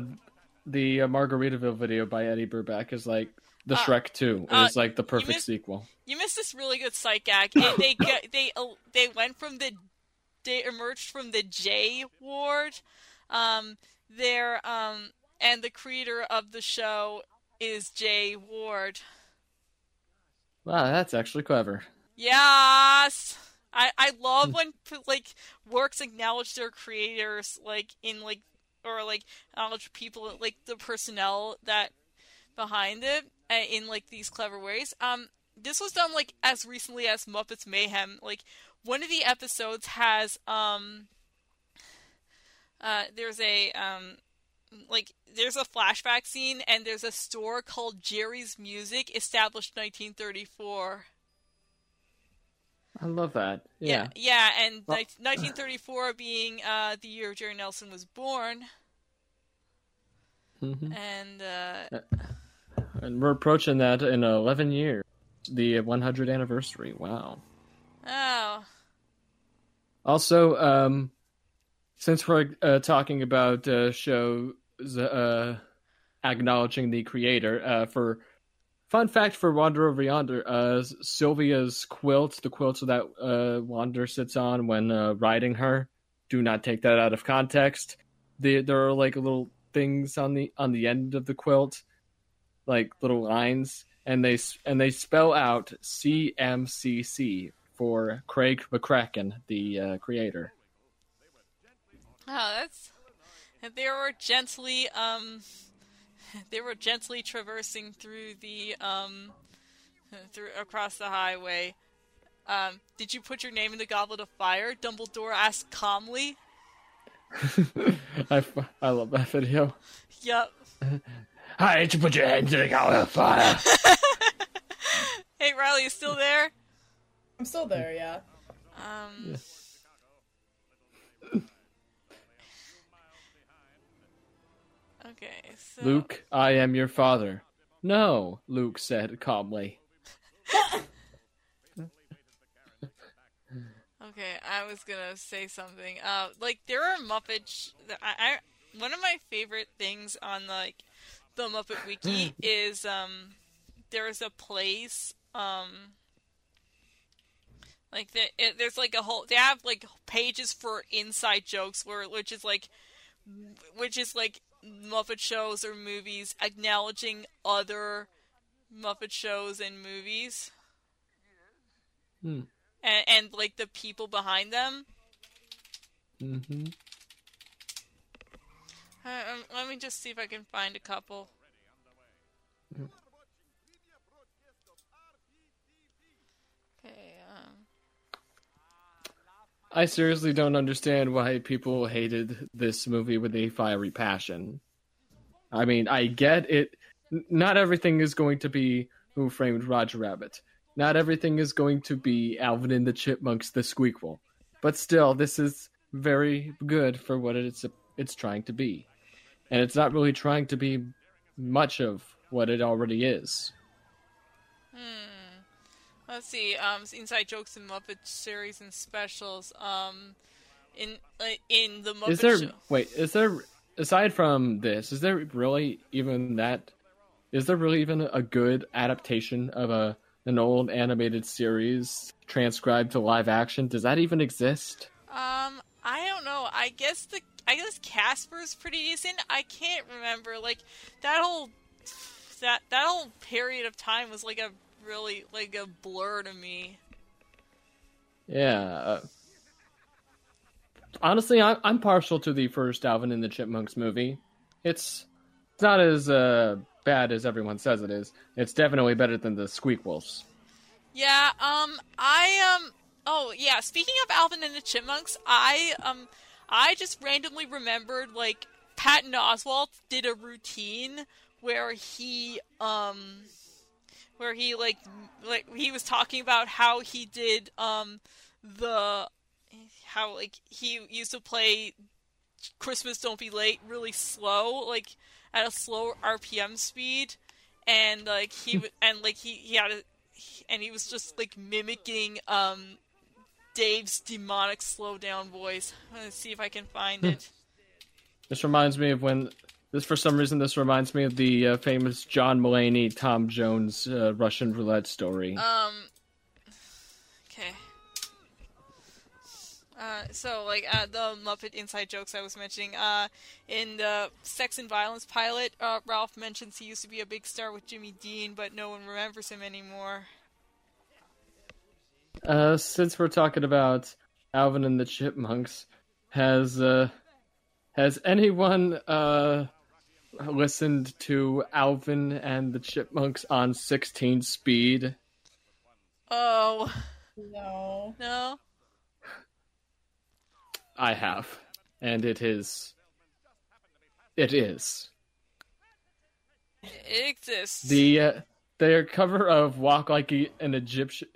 the uh, Margaritaville video by Eddy Burback is like the Uh, Shrek 2 uh, is like the perfect missed- sequel. You missed this really good psych gag. They they get, they uh, they went from the they emerged from the J ward. Um, there um, and the creator of the show is Jay Ward. Wow, that's actually clever. Yes, I I love when like works acknowledge their creators, like in like or like acknowledge people like the personnel that behind it in like these clever ways. Um, this was done like as recently as Muppets Mayhem. Like one of the episodes has um, uh, there's a um, like there's a flashback scene and there's a store called Jerry's Music established 1934. I love that. Yeah, Yeah. yeah, and Well- 1934 being uh, the year Jerry Nelson was born, hmm and uh, And we're approaching that in 11 years. The 100th anniversary. Wow. oh, Also, um, since we're uh, talking about uh, shows uh, acknowledging the creator, uh, for fun fact for Wander Over Yonder, uh, Sylvia's quilt, the quilt that uh, Wander sits on when uh, riding her, do not take that out of context. The, there are like little things on the on the end of the quilt, like little lines, and they and they spell out CMCC for Craig McCracken, the uh, creator. oh, that's they were gently um, they were gently traversing through the um, through across the highway. Um, did you put your name in the goblet of fire? Dumbledore asked calmly. I, I love that video. Yup. Hi, did you put your hands in the goblet of fire? Hey, Riley, you still there? I'm still there, yeah. Um, Okay, so Luke, I am your father. No, Luke said calmly. Okay, I was gonna say something. Uh, like there are Muppet. Sh- I, I one of my favorite things on like the Muppet Wiki is um there's a place um like the, it, there's like a whole they have like pages for inside jokes where which is like which is like Muppet shows or movies acknowledging other Muppet shows and movies Hmm. and, and like the people behind them. hmm Uh, um, let me just see if I can find a couple. I seriously don't understand why people hated this movie with a fiery passion. I mean, I get it. Not everything is going to be Who Framed Roger Rabbit. Not everything is going to be Alvin and the Chipmunks the Squeakquel. But still, this is very good for what it's it's trying to be. And it's not really trying to be much of what it already is. Hmm. Let's see. Um, inside jokes and Muppet series and specials. Um, in uh, in the Muppet is there Show. wait? Is there aside from this? Is there really even that? Is there really even a good adaptation of a an old animated series transcribed to live action? Does that even exist? Um, I don't know. I guess the I guess Casper's pretty decent. I can't remember like that whole that that whole period of time was like a really like a blur to me. Yeah. Uh, honestly, I'm I'm partial to the first Alvin and the Chipmunks movie. It's it's not as uh, bad as everyone says it is. It's definitely better than the Squeakquels. Yeah, um, I, um, oh, yeah, speaking of Alvin and the Chipmunks, I, um, I just randomly remembered, like, Patton Oswalt did a routine where he, um, where he, like, like, he was talking about how he did, um, the, how, like, he used to play Christmas Don't Be Late really slow, like, at a slow RPM speed, and, like, he, and, like, he, he had a, and he was just like mimicking um Dave's demonic slow down voice. Let's see if I can find it. This reminds me of when this for some reason this reminds me of the uh, famous John Mulaney Tom Jones uh, Russian roulette story. Um okay. Uh, so like uh, the Muppet inside jokes I was mentioning, uh, in the Sex and Violence pilot, uh, Ralph mentions he used to be a big star with Jimmy Dean, but no one remembers him anymore. Uh, since we're talking about Alvin and the Chipmunks, has uh, has anyone uh, listened to Alvin and the Chipmunks on 16 speed? Oh No. no, I have, and it is. It is it exists. the uh, their cover of "Walk Like an Egyptian."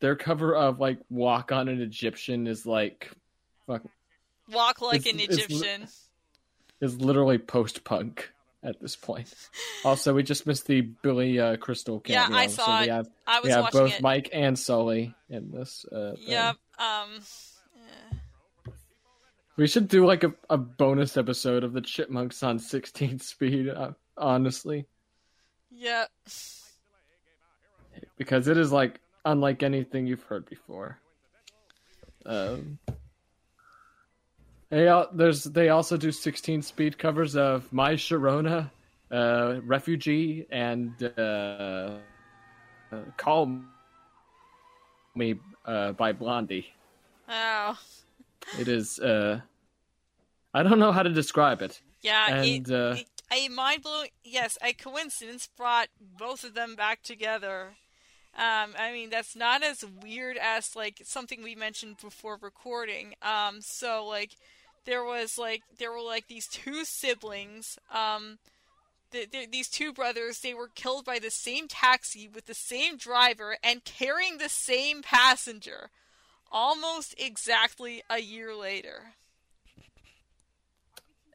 Their cover of like "Walk on an Egyptian" is like, fuck, Walk like it's- an it's li- Egyptian. Is literally post punk at this point. Also, we just missed the Billy uh, Crystal Yeah, cameo. I saw so it. we have I was we have watching both it. Mike and Sully in this. Uh. Yep. Um. eh. we should do like a, a bonus episode of the Chipmunks on 16 speed. Uh, honestly, Yep. because it is like unlike anything you've heard before. Um, they there's they also do 16 speed covers of My Sharona, uh, Refugee, and uh, uh, Call Me uh, by Blondie. Oh. It is uh, I don't know how to describe it. Yeah. And, it, uh, it- a mind blowing. Yes, a coincidence brought both of them back together. Um, I mean, that's not as weird as like something we mentioned before recording. Um, so like, there was like there were like these two siblings. Um, th- th- these two brothers, they were killed by the same taxi with the same driver and carrying the same passenger, almost exactly a year later.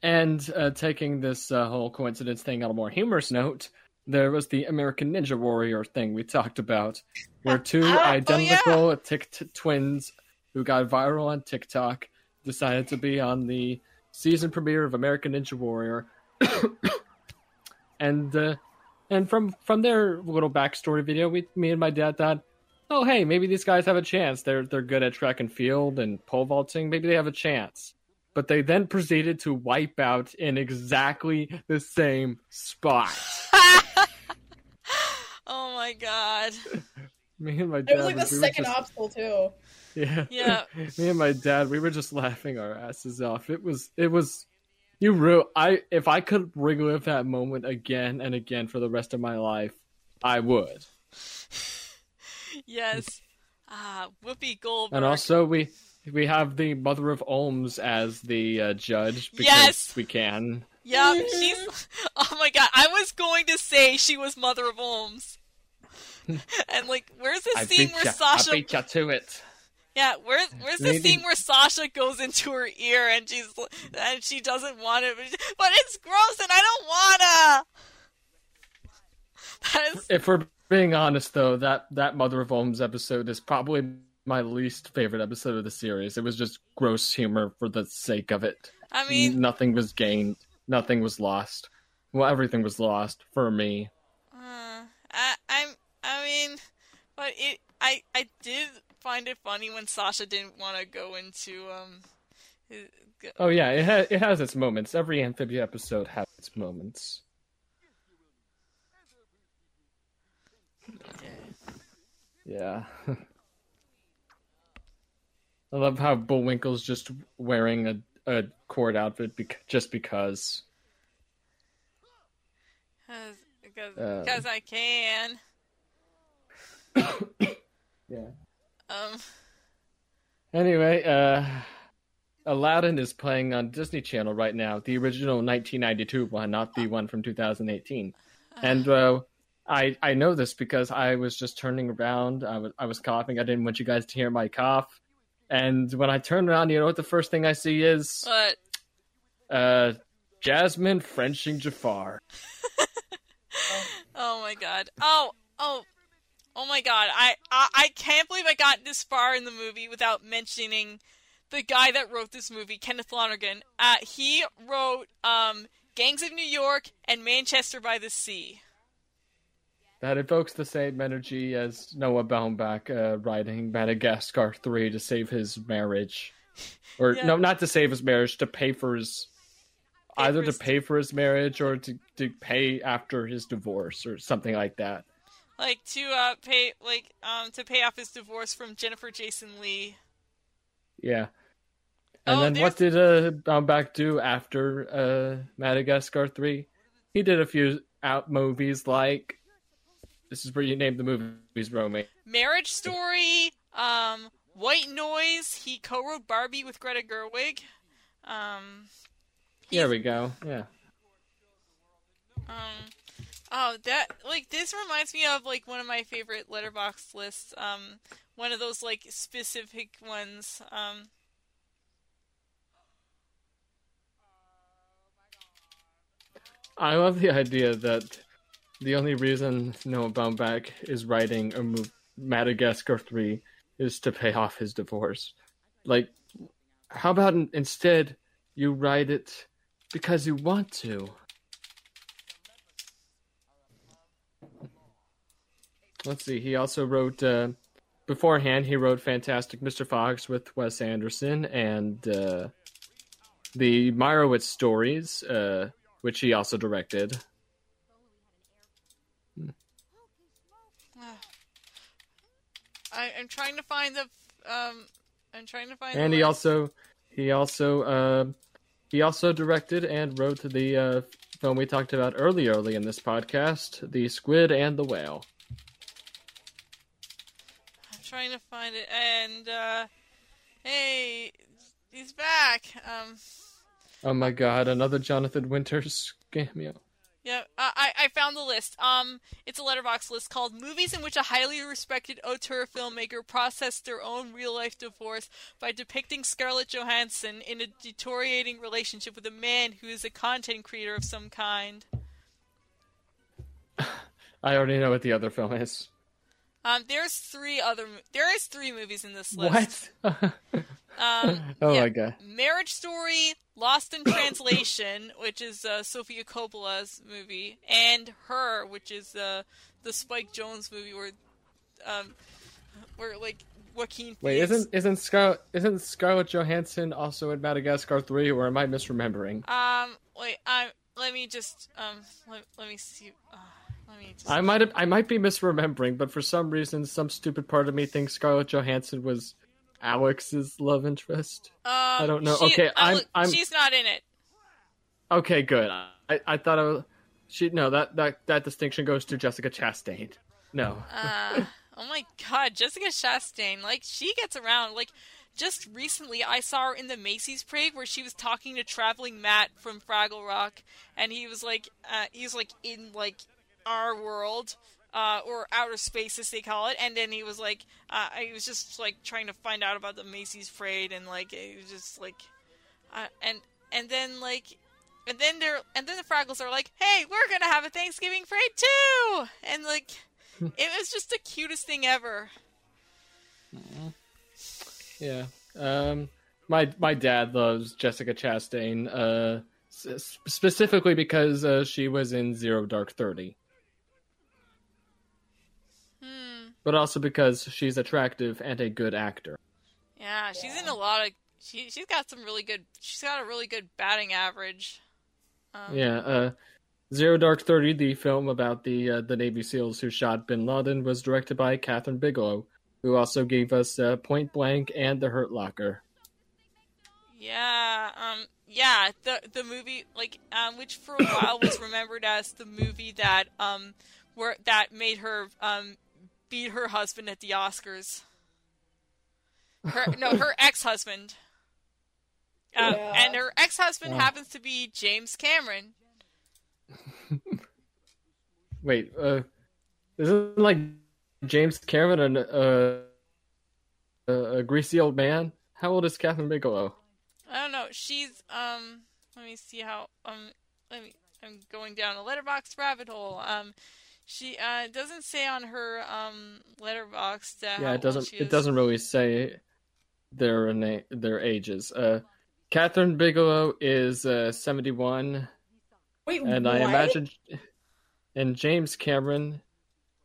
And uh, taking this uh, whole coincidence thing on a more humorous note, there was the American Ninja Warrior thing we talked about, where two oh, identical tic- t- twins who got viral on TikTok decided to be on the season premiere of American Ninja Warrior, and uh, and from from their little backstory video, we me and my dad thought, oh hey, maybe these guys have a chance. They're they're good at track and field and pole vaulting. Maybe they have a chance but they then proceeded to wipe out in exactly the same spot. oh my god. Me and my It was like the second just- obstacle too. Yeah. Yeah. Me and my dad, we were just laughing our asses off. It was. It was. You real. I if I could relive that moment again and again for the rest of my life, I would. Yes. Ah, Whoopi Goldberg. And also we we have the Mother of Olms as the uh, judge because Yes! we can. Yep, she's. Oh my god, I was going to say she was Mother of Olms. and like, where's the I scene where ya. Sasha? I beat ya to it. Yeah, where's where's the Maybe- scene where Sasha goes into her ear and she's and she doesn't want it, but, she- but it's gross and I don't wanna. That is, If we're being honest, though, that that Mother of Olms episode is probably my least favorite episode of the series. It was just gross humor for the sake of it. I mean, nothing was gained. Nothing was lost. Well, everything was lost for me. uh, I I'm I mean, but it I I did find it funny when Sasha didn't want to go into um. his- Oh yeah, it ha- it has its moments. Every amphibia episode has its moments. Yeah. I love how Bullwinkle's just wearing a, a cord outfit bec- just because. Cause, because, because I can. Yeah. Um. Anyway, uh, Aladdin is playing on Disney Channel right now, the original 1992 one, not the one from 2018. And uh, I I know this because I was just turning around. I was I was coughing. I didn't want you guys to hear my cough. And when I turn around, you know what the first thing I see is But uh, Jasmine Frenching Jafar. oh my god. Oh oh. Oh my god. I, I I can't believe I got this far in the movie without mentioning the guy that wrote this movie, Kenneth Lonergan. Uh, he wrote um, Gangs of New York and Manchester by the Sea. That evokes the same energy as Noah Baumbach uh, writing Madagascar 3 to save his marriage. Or, Yeah. no, not to save his marriage, to pay for his. Either to pay for his marriage or to, to pay after his divorce or something like that. Like to uh, pay like um to pay off his divorce from Jennifer Jason Leigh. Yeah. And Oh, then what did uh, Baumbach do after uh, Madagascar 3? He did a few out movies like. This is where you name the movies, Romy. Marriage Story, um, White Noise. He co-wrote Barbie with Greta Gerwig. Um, There we go. Yeah. um, oh, that like this reminds me of like one of my favorite Letterboxd lists. Um, one of those like specific ones. Um, I love the idea that the only reason Noah Baumbach is writing a Madagascar 3 is to pay off his divorce. Like, how about instead you write it because you want to? Let's see, he also wrote, uh, beforehand, he wrote Fantastic Mr. Fox with Wes Anderson and uh, the Meyerowitz stories. Uh, which he also directed. I, I'm trying to find the um, I'm trying to find. And he also he also uh, he also directed and wrote the uh, film we talked about early early in this podcast, The Squid and the Whale. Trying to find it, and uh, hey, he's back. Um, Oh my god, another Jonathan Winters cameo. yeah, I I I found the list. Um, it's a Letterboxd list called "Movies in which a highly respected auteur filmmaker processed their own real life divorce by depicting Scarlett Johansson in a deteriorating relationship with a man who is a content creator of some kind." I already know what the other film is. Um, there's three other. There is three movies in this list. What? Um, oh yeah. my god. Marriage Story, Lost in Translation, which is uh, Sofia Coppola's movie, and Her, which is uh, the Spike Jonze movie where, um, where like Joaquin. Wait, Phoenix- isn't isn't Scar- isn't Scarlett Johansson also in Madagascar 3 or am I misremembering? Um, wait, um, let me just um, let, let me see. Uh, let me just. I might have, I might be misremembering, but for some reason, some stupid part of me thinks Scarlett Johansson was Alex's love interest. Um, don't know. she- Okay, I I'm- I'm- She's not in it. Okay, good. I, I thought I was, she no that that that distinction goes to Jessica Chastain. No, Uh, oh my god, Jessica Chastain, like she gets around. Like just recently I saw her in the Macy's parade where she was talking to traveling Matt from Fraggle Rock, and he was like, uh, he was like in like our world. Uh, or outer space, as they call it, and then he was like, uh, he was just like trying to find out about the Macy's parade, and like he was just like, uh, and and then like and then they're and then the Fraggles are like, "Hey, we're gonna have a Thanksgiving parade too!" And like, it was just the cutest thing ever. Yeah. Um, my my dad loves Jessica Chastain, uh, specifically because uh, she was in Zero Dark Thirty. Hmm. But also because she's attractive and a good actor. Yeah, she's in a lot of. She she's got some really good. She's got a really good batting average. Um, Yeah. Uh, Zero Dark Thirty, the film about the uh, the Navy SEALs who shot Bin Laden, was directed by Kathryn Bigelow, who also gave us uh, Point Blank and The Hurt Locker. Yeah, um, yeah, the the movie, like, um, which for a while was remembered as the movie that, um, where that made her, um, beat her husband at the Oscars. Her, no, her ex-husband. Uh, Yeah. And her ex-husband Wow. happens to be James Cameron. Wait, uh, isn't like James Cameron an, uh, a, a greasy old man? How old is Kathryn Bigelow? I don't know. She's um. Let me see how um. Let me. I'm going down a Letterboxd rabbit hole. Um, she uh doesn't say on her um Letterboxd. How yeah, it doesn't. she It is. doesn't really say their na- their ages. Uh, Kathryn Bigelow is uh, seventy one, Wait, and what? I imagine, and James Cameron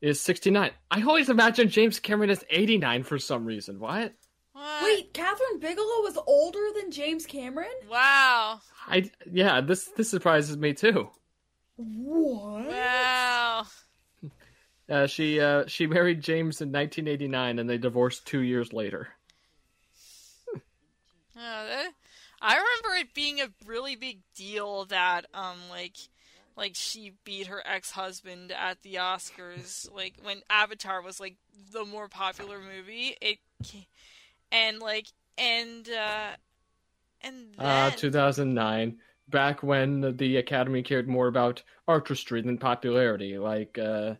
is sixty nine. I always imagine James Cameron is eighty nine for some reason. What? What? Wait, Kathryn Bigelow was older than James Cameron? Wow. I yeah, this this surprises me too. What? Wow. Uh, she uh, she married James in 1989, and they divorced two years later. Oh, that, I remember it being a really big deal that um like like she beat her ex-husband at the Oscars like when Avatar was like the more popular movie it and like and uh and then Uh, 2009, back when the Academy cared more about artistry than popularity. Like, uh,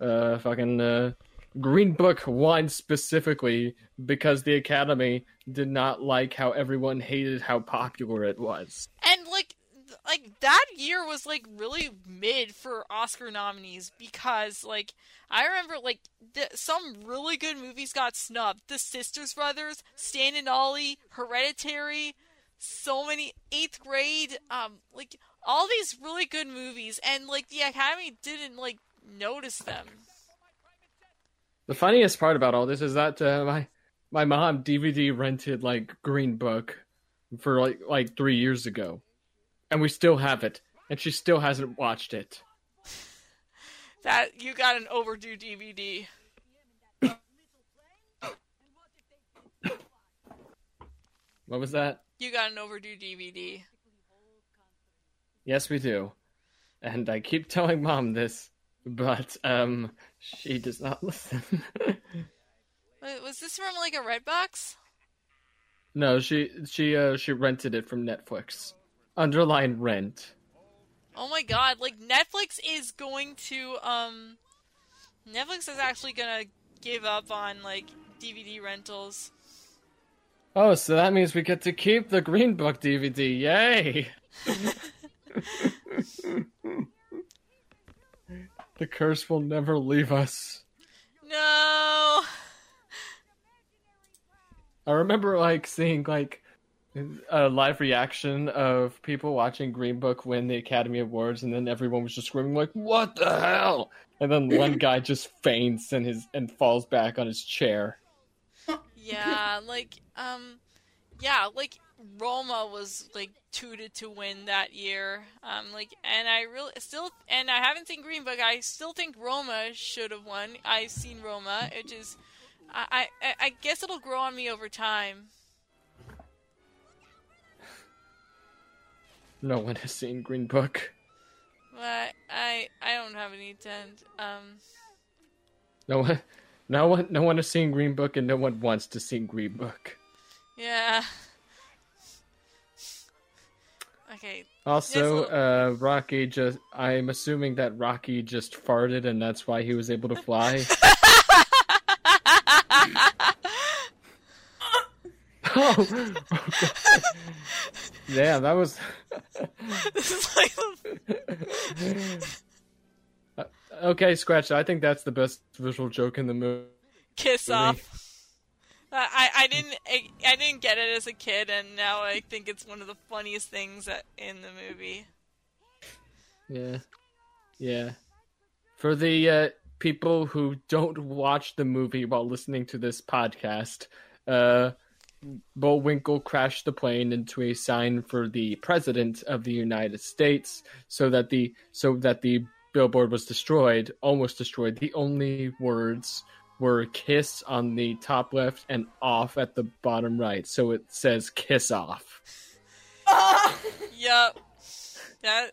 uh, fucking uh, Green Book won specifically because the Academy did not like how everyone hated how popular it was. and like like that year was like really mid for Oscar nominees because like I remember like th- some really good movies got snubbed. The Sisters Brothers, Stan and Ollie, Hereditary, so many Eighth Grade, um, like all these really good movies, and like the Academy didn't like notice them. The funniest part about all this is that uh, my my mom DVD rented like Green Book for like like three years ago, and we still have it, and she still hasn't watched it. That you got an overdue DVD. What was that? You got an overdue DVD. Yes, we do. And I keep telling mom this, but um she does not listen. Wait, Was this from like a Redbox? no, she she uh she rented it from Netflix. Underline rent. Oh my god, like Netflix is going to um Netflix is actually gonna give up on like DVD rentals. Oh, so that means we get to keep the Green Book DVD. Yay! the curse will never leave us. No. I remember like seeing like a live reaction of people watching Green Book win the Academy Awards, and then everyone was just screaming like, "What the hell!" And then one guy just faints and his and falls back on his chair. Yeah, like um yeah, like Roma was like tooted to win that year. Um like and I really still and I haven't seen Green Book. I still think Roma should have won. I've seen Roma. It just I, I I guess it'll grow on me over time. No one has seen Green Book. But I I don't have any intent. Um No one, no one, no one has seen Green Book, and no one wants to see Green Book. Yeah. Okay. Also, uh, Rocky just. I'm assuming that Rocky just farted and that's why he was able to fly. oh! yeah, that was. this is like the okay, Scratch. I think that's the best visual joke in the movie. kiss off. I, I didn't I, I didn't get it as a kid, and now I think it's one of the funniest things that, in the movie. Yeah. Yeah. For the uh, people who don't watch the movie while listening to this podcast, uh, Bullwinkle crashed the plane into a sign for the president of the United States so that the so that the billboard was destroyed, almost destroyed. The only words were kiss on the top left and off at the bottom right. So it says kiss off. Yup. That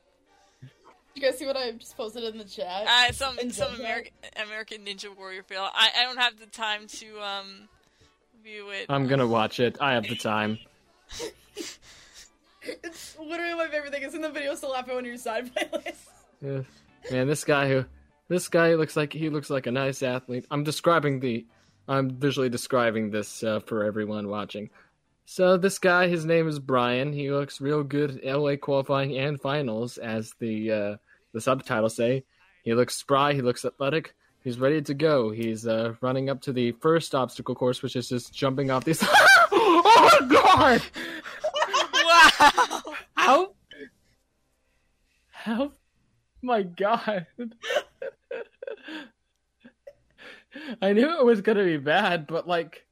You guys see what I just posted in the chat? uh, some In some American American Ninja Warrior fail. I, I don't have the time to um view it. I'm gonna watch it. I have the time. It's literally my favorite thing. It's in the video still laughing on your side playlist. Yeah. Man, this guy who this guy looks like he looks like a nice athlete. I'm describing the I'm visually describing this uh, for everyone watching. So this guy, his name is Brian. He looks real good at LA qualifying and finals, as the uh, the subtitles say. He looks spry. He looks athletic. He's ready to go. He's uh, running up to the first obstacle course, which is just jumping off these. oh my god! wow. How? How? My God. I knew it was gonna be bad, but like,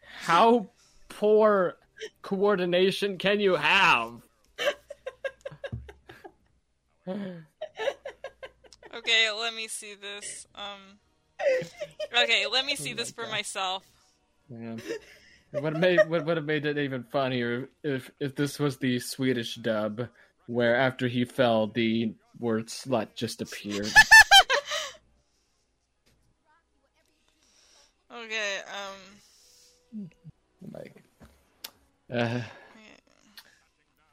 how poor coordination can you have? Okay, let me see this. Um. Okay, let me see this for myself. Man. It would have made would would have made it even funnier if if this was the Swedish dub, where after he fell, the word "slut" just appeared. Okay. Um. like, uh,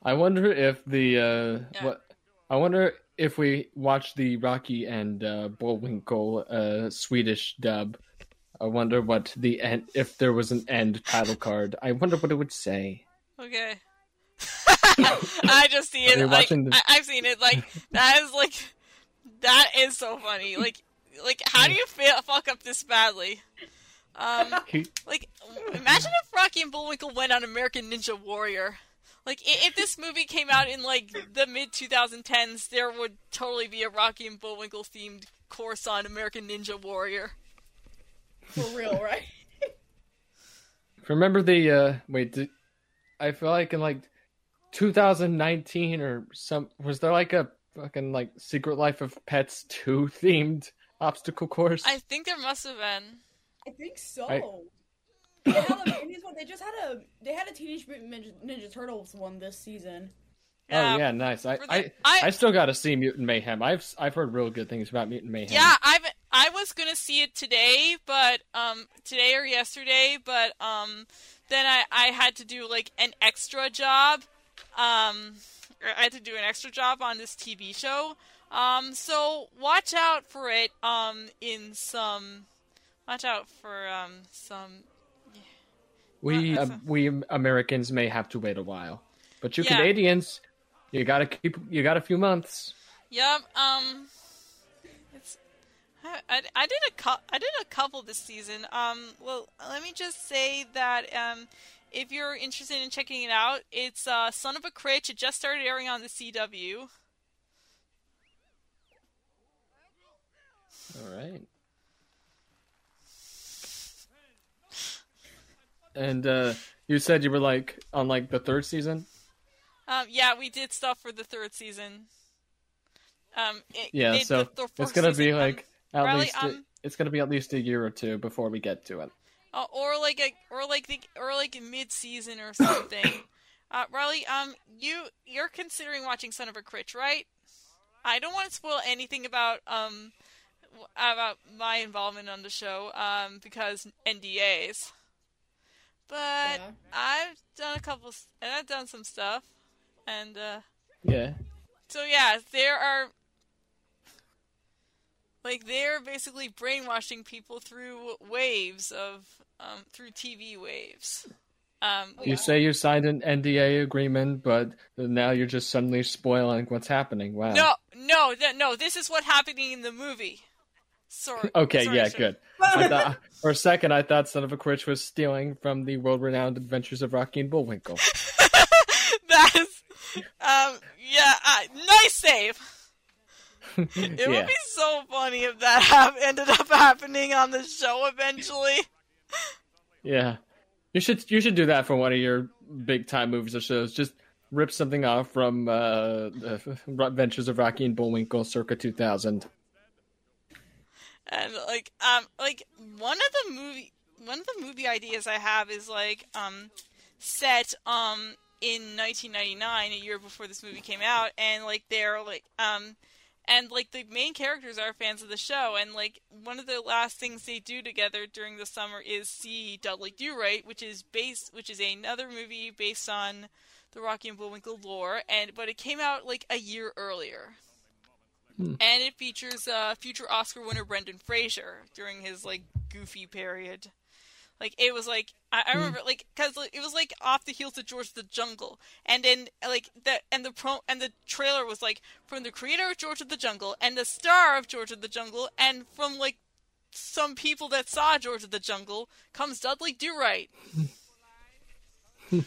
I wonder if the uh, Yeah. what I wonder if we watch the Rocky and uh, Bullwinkle uh, Swedish dub. I wonder what the end if there was an end title card. I wonder what it would say. Okay. I just see it. Like the- I- I've seen it. Like that is like that is so funny. Like like how do you fa- fuck up this badly? Um, like imagine if Rocky and Bullwinkle went on American Ninja Warrior. Like if this movie came out in like the mid 2010s, there would totally be a Rocky and Bullwinkle themed course on American Ninja Warrior. For real, right? remember the uh, wait? Did, I feel like in like 2019 or some was there like a fucking like Secret Life of Pets 2 themed obstacle course? I think there must have been. I think so. I- They, had a, one- they just had a they had a Teenage Mutant Ninja, Ninja Turtles one this season. Oh yeah, nice. I, the- I, I- I still got to see Mutant Mayhem. I've I've heard real good things about Mutant Mayhem. Yeah, I've I was gonna see it today, but um today or yesterday, but um then I I had to do like an extra job. Um I had to do an extra job on this TV show. Um so watch out for it um in some watch out for um some we Uh, we Americans may have to wait a while, but you Yeah. Canadians, you gotta keep you got a few months. Yep. Um, it's I, I, I did a cou- I did a couple this season. Um, well, let me just say that um, if you're interested in checking it out, it's uh, Son of a Critch. It just started airing on the CW. All right. And uh, you said you were like on like the third season. Um, yeah, we did stuff for the third season. Um, it, Yeah, it- so the- the it's gonna be season, um, like at Riley, least um, it's gonna be at least a year or two before we get to it. Uh, or like a, or like the, or like mid season or something. uh, Riley, um, you you're considering watching Son of a Critch, right? I don't want to spoil anything about um about my involvement on the show, um, because NDAs. But Yeah. I've done a couple, and I've done some stuff, and uh, Yeah. so yeah, there are like they're basically brainwashing people through waves of um, through TV waves. Um, You say you signed an NDA agreement, but now you're just suddenly spoiling what's happening. Wow. no, no, th- no. This is what's happening in the movie. Sorry. Okay, sorry, yeah, sorry. good. Thought, for a second, I thought Son of a Critch was stealing from the world-renowned Adventures of Rocky and Bullwinkle. that is, um, yeah, uh, nice save. It yeah. would be so funny if that hap- ended up happening on the show eventually. Yeah, you should you should do that for one of your big time movies or shows. Just rip something off from uh, the Adventures of Rocky and Bullwinkle, circa 2000. And like, um, like one of the movie, one of the movie ideas I have is like, um, set um in 1999, a year before this movie came out, and like they're like, um. And like the main characters are fans of the show, and like one of the last things they do together during the summer is see Dudley Do Right, which is based, which is another movie based on the Rocky and Bullwinkle lore, and but it came out like a year earlier, and it features uh, future Oscar winner Brendan Fraser during his like goofy period. Like it was like I, I remember like because it was like off the heels of George of the Jungle, and then like the and the pro and the trailer was like from the creator of George of the Jungle and the star of George of the Jungle, and from like some people that saw George of the Jungle comes Dudley Do Right.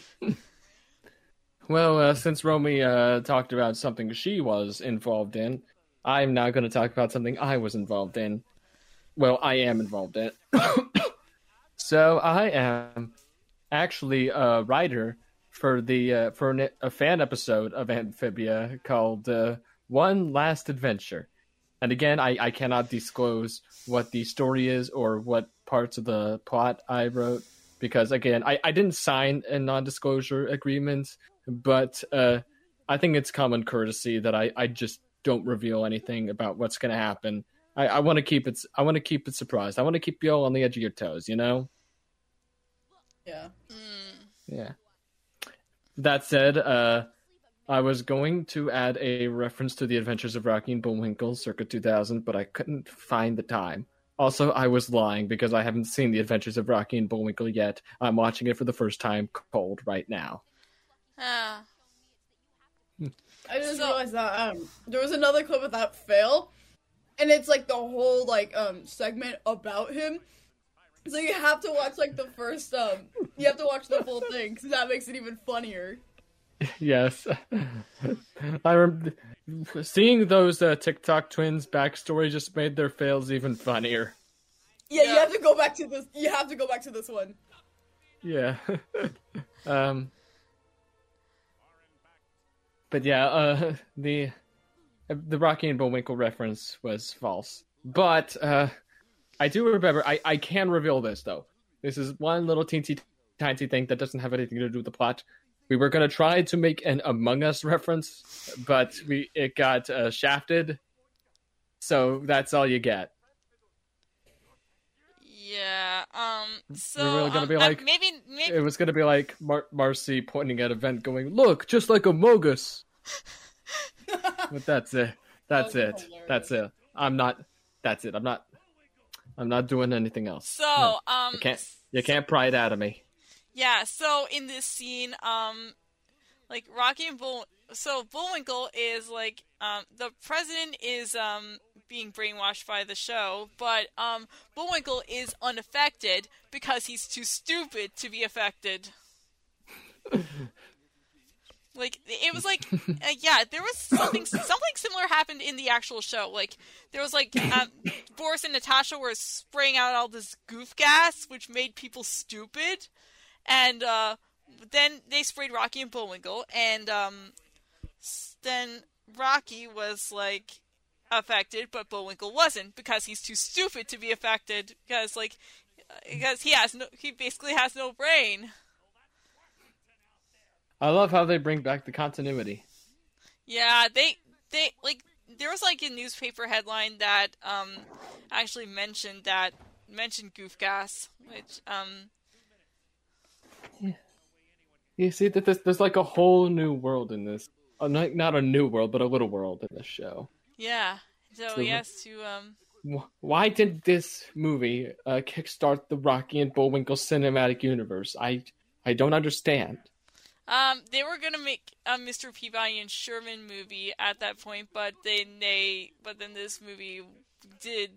Well, uh, since Romy uh, talked about something she was involved in, I'm now going to talk about something I was involved in. Well, I am involved in. so I am actually a writer for the uh, for an, a fan episode of Amphibia called uh, One Last Adventure. And again, I, I cannot disclose what the story is or what parts of the plot I wrote because again, I, I didn't sign a non-disclosure agreement but uh, I think it's common courtesy that I, I just don't reveal anything about what's going to happen. I, I want to keep it. I want to keep it surprised. I want to keep you all on the edge of your toes. You know. Yeah. Yeah. That said, uh, I was going to add a reference to the Adventures of Rocky and Bullwinkle, circa 2000, but I couldn't find the time. Also, I was lying because I haven't seen the Adventures of Rocky and Bullwinkle yet. I'm watching it for the first time cold right now. Ah. I just So- realized that um there was another clip of that fail, and it's like the whole like um segment about him. So you have to watch like the first um you have to watch the full thing because that makes it even funnier. Yes, I rem- seeing those uh, TikTok twins backstory just made their fails even funnier. Yeah, you have to go back to this. You have to go back to this one. Yeah. um. But yeah, uh, the the Rocky and Bullwinkle reference was false. But uh, I do remember. I I can reveal this though. This is one little teensy tiny thing that doesn't have anything to do with the plot. We were gonna try to make an Among Us reference, but we it got uh, shafted. So that's all you get. Yeah. Um. So really gonna um, be uh, like- maybe maybe It was gonna be like Mar- Marcy pointing at a vent, going, "Look, just like a Mogus." But that's it. That's That it. hilarious. That's it. I'm not. That's it. I'm not. I'm not doing anything else. so No. um you can't. You can't pry it out of me. Yeah, so in this scene, um, like Rocky and Bull, so Bullwinkle is like, um, the president is um being brainwashed by the show, but um, Bullwinkle is unaffected because he's too stupid to be affected. like it was like, uh, yeah, there was something something similar happened in the actual show. Like there was like um, Boris and Natasha were spraying out all this goof gas, which made people stupid and uh, then they sprayed Rocky and Bullwinkle, and um, then Rocky was like affected, but Bullwinkle wasn't because he's too stupid to be affected because like uh, because he has no he basically has no brain. I love how they bring back the continuity. Yeah, they they like there was like a newspaper headline that um actually mentioned that mentioned goof gas, which um You see that there's, there's like a whole new world in this. Uh, not, not a new world, but a little world in this show. Yeah. So So- has to um Why did this movie uh, kickstart the Rocky and Bullwinkle cinematic universe? I I don't understand. Um, they were gonna make a Mr. Peabody and Sherman movie at that point, but then they, but then this movie did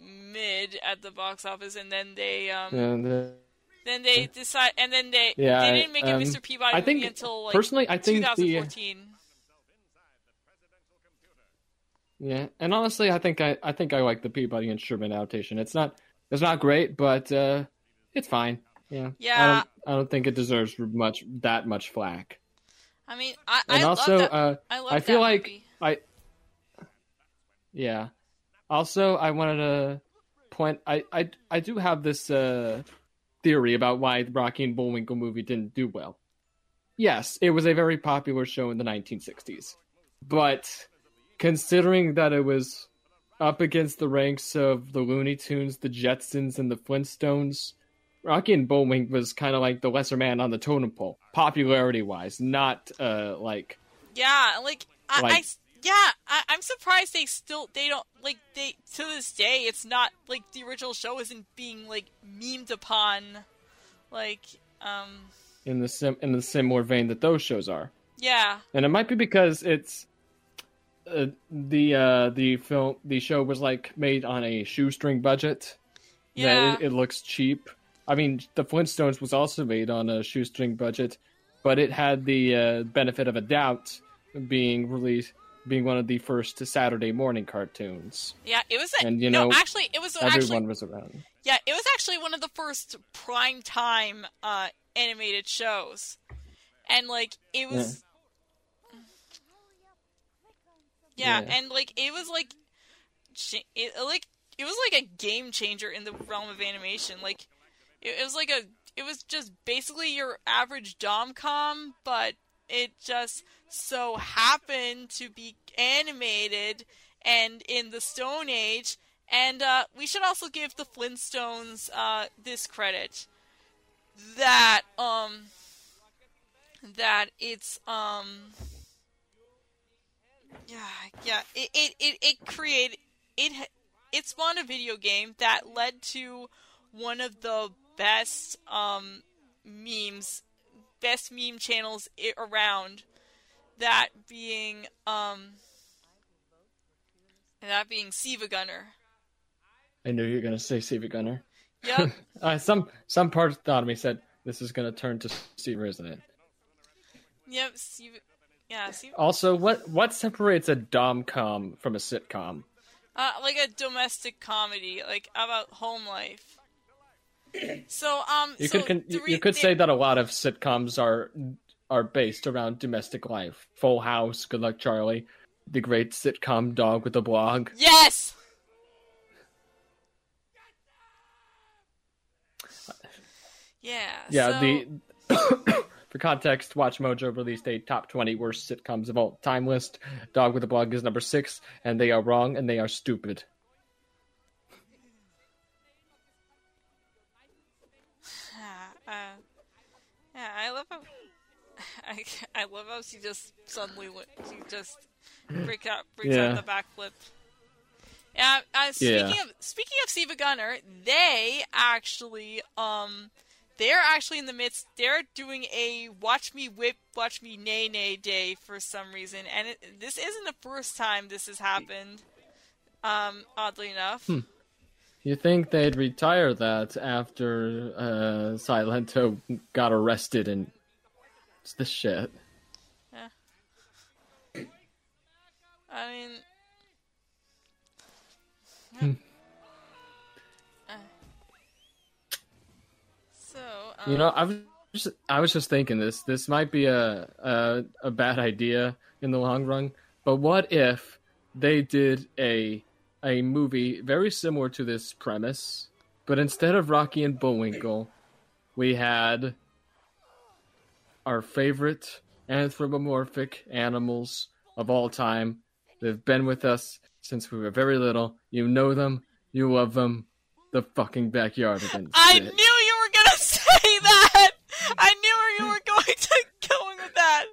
mid at the box office, and then they, um, And, then they decide, and then they, Yeah, they didn't make um, a Mr. Peabody I think movie until like personally, I think the 2014. yeah, and honestly, I think I I think I like the Peabody and Sherman adaptation. It's not it's not great, but uh, it's fine. Yeah, I Yeah. don't, I don't think it deserves much that much flack. I mean, I, And I also, love that. uh, I love I feel that like movie. I yeah. Also, I wanted to point. I I I do have this uh, theory about why the Rocky and Bullwinkle movie didn't do well. Yes, it was a very popular show in the 1960s, but considering that it was up against the ranks of the Looney Tunes, the Jetsons, and the Flintstones, Rocky and Bullwinkle was kind of like the lesser man on the totem pole, popularity-wise, not uh like Yeah, like I, I Like- s- yeah, I, I'm surprised they still they don't like they to this day. It's not like the original show isn't being like memed upon, like um in the sim in the similar vein that those shows are. yeah and it might be because it's uh, the uh, the film the show was like made on a shoestring budget. yeah it, it looks cheap. I mean, the Flintstones was also made on a shoestring budget, but it had the uh, benefit of a doubt being released, being one of the first Saturday morning cartoons. yeah it was a, and, you no know, actually it was Everyone actually was around. yeah it was actually one of the first prime time uh animated shows, and like it was yeah, Yeah. and like it was like it like it was like a game changer in the realm of animation like it, it was like a it was just basically your average dom-com, but it just so happened to be animated and in the stone age and uh, we should also give the flintstones uh, this credit that um that it's um yeah, yeah. It it it, it created it it spawned a video game that led to one of the best um memes, best meme channels around. That being um that being SiIvaGunner. I knew you were gonna say Stevie Gunner. Yep. Uh, some some part of me said this is gonna turn to Steve, isn't it? yep. Siva. Yeah. Siva. Also, what what separates a dom-com from a sitcom? Uh, like a domestic comedy, like about home life. So um, You so could you, re- you could say that a lot of sitcoms are are based around domestic life. Full House, Good Luck Charlie, the great sitcom Dog with a Blog. Yes. Yeah. Yeah, so- the for context, Watch Mojo released a top twenty worst sitcoms of all time list. Dog with a Blog is number six, and they are wrong and they are stupid. I, I love how she just suddenly went- she just breaks out breaks out Yeah. the backflip. Yeah, uh, speaking Yeah. of speaking of SiIvaGunner, they actually um they're actually in the midst. They're doing a watch me whip, watch me nay nay day for some reason, and it, this isn't the first time this has happened. Um, oddly enough. You think they'd retire that after uh, Silento got arrested and it's this shit? I mean, Hmm. Uh, so um, You know, I was just, I was just thinking this. This might be a, a a bad idea in the long run. But what if they did a a movie very similar to this premise, but instead of Rocky and Bullwinkle, we had our favorite anthropomorphic animals of all time. They've been with us since we were very little. You know them, you love them. The fucking backyardigans. I knew you were gonna say that. I knew you were going to go with that.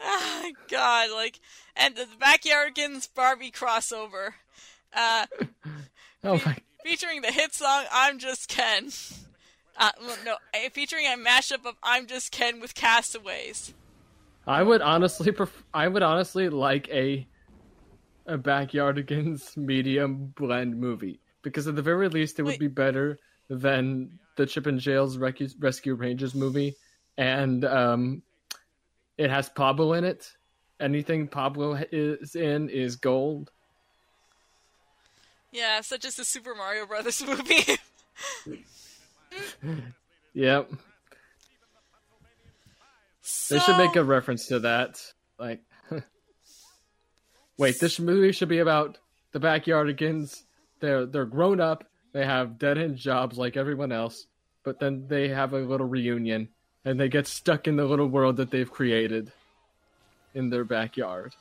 Ah, God, like, and the Backyardigans Barbie crossover, uh, Oh my! Featuring the hit song "I'm Just Ken." Uh, no, eh, featuring a mashup of "I'm Just Ken" with Castaways. I would honestly pref- I would honestly like a a Backyardigans medium blend movie because at the very least it would Wait. be better than the Chip 'n Dale's Rescue, Rescue Rangers movie, and um, it has Pablo in it. Anything Pablo is in is gold. Yeah, such as the Super Mario Brothers movie. Yep, so, they should make a reference to that. Like, wait, this movie should be about the Backyardigans. They're they're grown up. They have dead end jobs like everyone else, but then they have a little reunion and they get stuck in the little world that they've created in their backyard.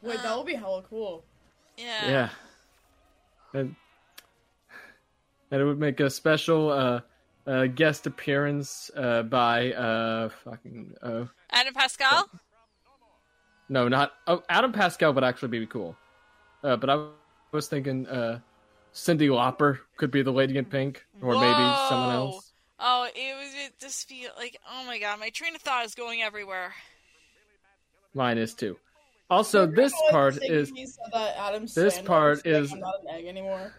Wait, that would be hella cool. yeah. Yeah, and and it would make a special uh, uh, guest appearance uh, by uh, fucking uh, Adam Pascal. No, not oh, Adam Pascal would actually be cool. Uh, but I was thinking uh, Cyndi Lauper could be the lady in pink, or maybe someone else. Oh, it was it just feel like oh my god, my train of thought is going everywhere. Mine is too. Also, this Remember when part is said that Adam this Sandler part is- not an egg anymore.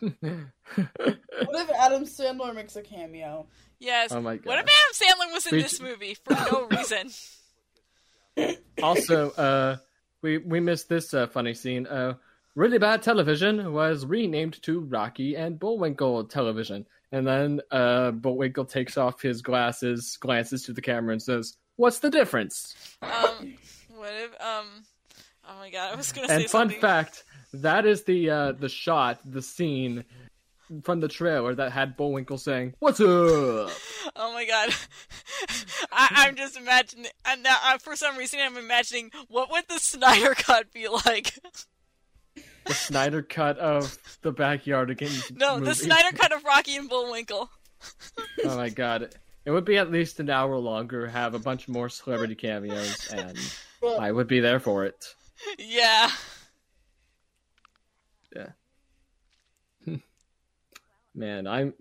What if Adam Sandler makes a cameo? Yes. Oh my God. What if Adam Sandler was in Preach- this movie for no reason? also uh, we we missed this uh, funny scene. Uh, really bad television was renamed to Rocky and Bullwinkle television, and then uh, Bullwinkle takes off his glasses, glances to the camera, and says, "What's the difference?" Um, what if um? Oh my god, I was gonna say And fun something. fact, that is the uh, the shot, the scene from the trailer that had Bullwinkle saying, "What's up?" Oh my god, I, I'm just imagining. And now, uh, for some reason, I'm imagining what would the Snyder cut be like? The Snyder cut of the Backyardigan. No, the Snyder cut of Rocky and Bullwinkle. Oh my god, it would be at least an hour longer. Have a bunch more celebrity cameos, and Well, I would be there for it. Yeah. Yeah. Man, I'm.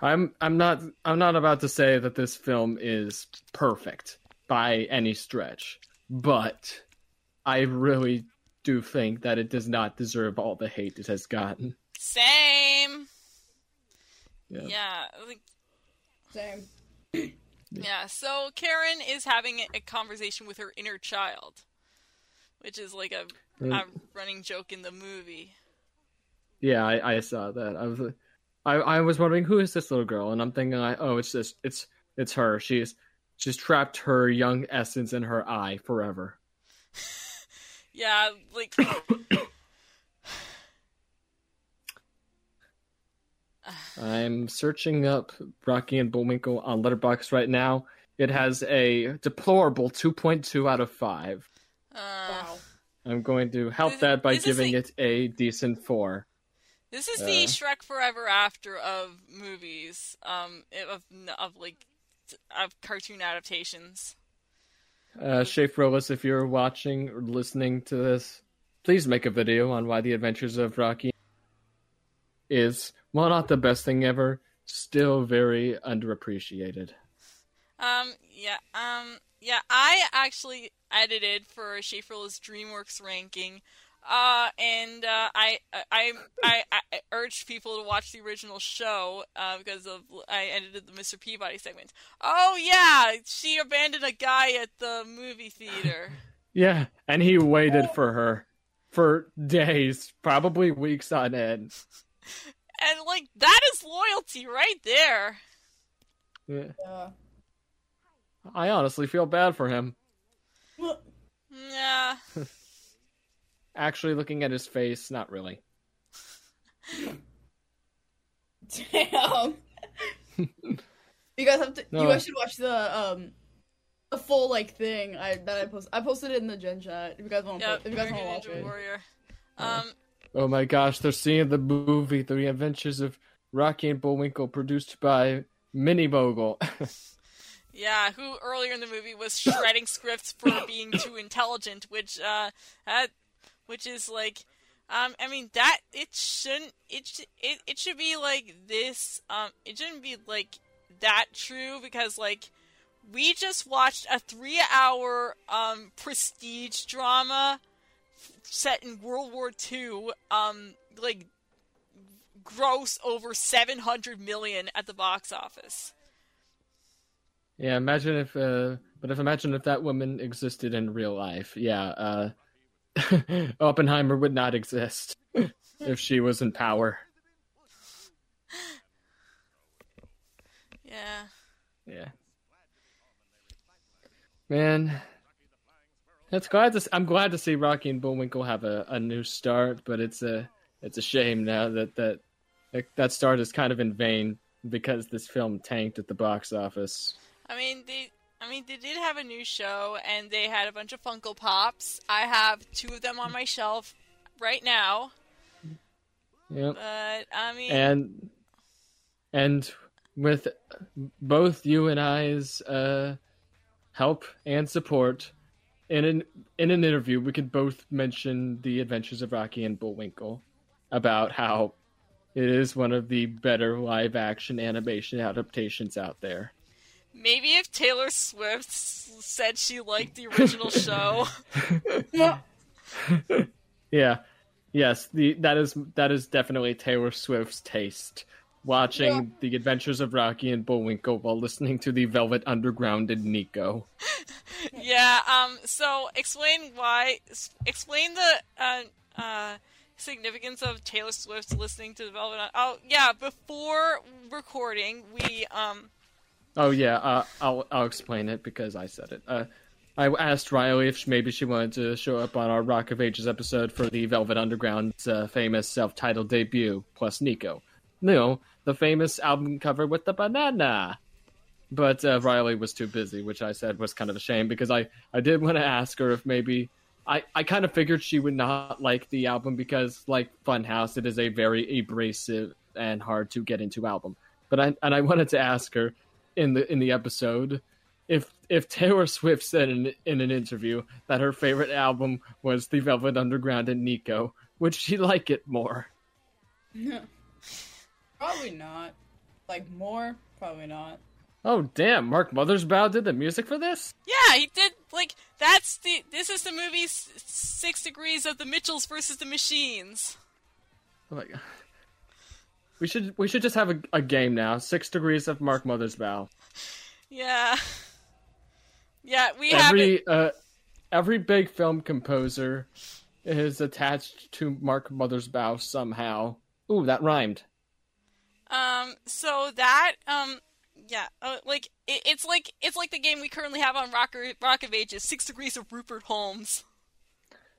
I'm I'm not I'm not about to say that this film is perfect by any stretch, but I really do think that it does not deserve all the hate it has gotten. Same. Yeah. Yeah. Like, same. Yeah. So Karen is having a conversation with her inner child, which is like a, a running joke in the movie. Yeah, I, I saw that. I was, I, I was wondering who is this little girl, and I'm thinking, I, oh, it's just, it's, it's her. She's, she's trapped her young essence in her eye forever. Yeah, like I'm searching up Rocky and Bullwinkle on Letterboxd right now. It has a deplorable 2.2 out of 5. uh, Wow. I'm going to help This- that by giving a- it a decent 4. this is Uh. the Shrek Forever After of movies, um, of of like of cartoon adaptations. Uh, Schaffrillas, if you're watching or listening to this, please make a video on why the Adventures of Rocky is, while not the best thing ever, still very underappreciated. Um, yeah, um, yeah, I actually edited for Schaefer's DreamWorks ranking, uh, and uh, I, I, I, I urged people to watch the original show uh, because of I edited the Mr. Peabody segment. Oh yeah, she abandoned a guy at the movie theater. Yeah, and he waited for her for days, probably weeks on end. And like that is loyalty right there. Yeah. Yeah. I honestly feel bad for him. Yeah. Actually, looking at his face, not really. Damn. you guys have to. No. You guys should watch the um, the full like thing I that I post. I posted it in the gen chat. If you guys want to, Yep. if you guys want to watch Ninja it. Warrior. Um, Oh my gosh, they're seeing the movie The Adventures of Rocky and Bullwinkle, produced by Minnie Mogul. Yeah, who earlier in the movie was shredding scripts for being too intelligent, which uh, that, which is like, um, I mean that it shouldn't it it it should be like this. Um, it shouldn't be like that true because like we just watched a three-hour um prestige drama set in World War II. Um, like gross over seven hundred million at the box office. yeah, imagine if, uh, but if imagine if that woman existed in real life. Yeah, uh, Oppenheimer would not exist if she was in power. Yeah. Yeah. Man, it's glad to. I'm glad to see Rocky and Bullwinkle have a, a new start, but it's a it's a shame now that that that, that start is kind of in vain because this film tanked at the box office. I mean, they. I mean, they did have a new show, and they had a bunch of Funko Pops. I have two of them on my shelf right now. Yep. But I mean, and and with both you and I's uh, help and support, in an in an interview, we could both mention the Adventures of Rocky and Bullwinkle about how it is one of the better live action animation adaptations out there. maybe if Taylor Swift said she liked the original show, Yeah. Yes, the that is that is definitely Taylor Swift's taste. Watching Yeah. the adventures of Rocky and Bullwinkle while listening to the Velvet Underground and Nico. yeah. Um. So explain why. Explain the uh, uh, significance of Taylor Swift listening to the Velvet. Un- oh yeah. Before recording, we um. Oh yeah, uh, I'll I'll explain it because I said it. Uh, I asked Riley if maybe she wanted to show up on our Rock of Ages episode for the Velvet Underground's uh, famous self-titled debut, plus Nico. No, the famous album cover with the banana. But uh, Riley was too busy, which I said was kind of a shame because I, I did want to ask her if maybe I, I kind of figured she would not like the album because like Funhouse, it is a very abrasive and hard to get into album. But I and I wanted to ask her in the in the episode if if Taylor Swift said in in an interview that her favorite album was The Velvet Underground and Nico, would she like it more? Probably not. Like more? Probably not. Oh damn, Mark Mothersbaugh did the music for this? Yeah, he did. Like that's the. This is the movie Six Degrees of the Mitchells versus the Machines. Oh my god. We should we should just have a, a game now. Six degrees of Mark Mothersbaugh. Yeah. Yeah, we have it. Every uh, every big film composer is attached to Mark Mothersbaugh somehow. Ooh, that rhymed. Um. So that. Um. Yeah. Uh, like it, it's like it's like the game we currently have on Rocker, Rock of Ages. Six Degrees of Rupert Holmes.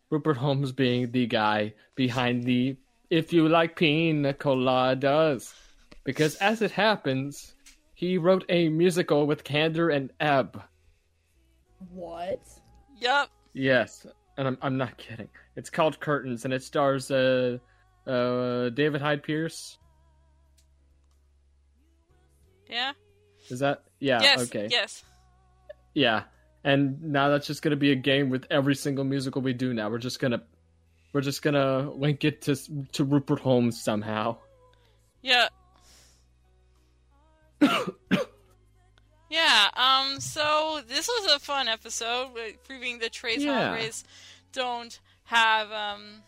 Rupert Holmes being the guy behind the if you like pina coladas. Because as it happens, he wrote a musical with Kander and Ebb. What? Yep. Yes, and I'm I'm not kidding. It's called Curtains and it stars uh uh David Hyde Pierce. Yeah. Is that yeah, yes. okay. Yes. Yeah. And now that's just gonna be a game with every single musical we do now. We're just gonna we're just gonna link it to to Rupert Holmes somehow. Yeah. yeah, um, so this was a fun episode, proving that Tres Yeah. Hombres don't have, um,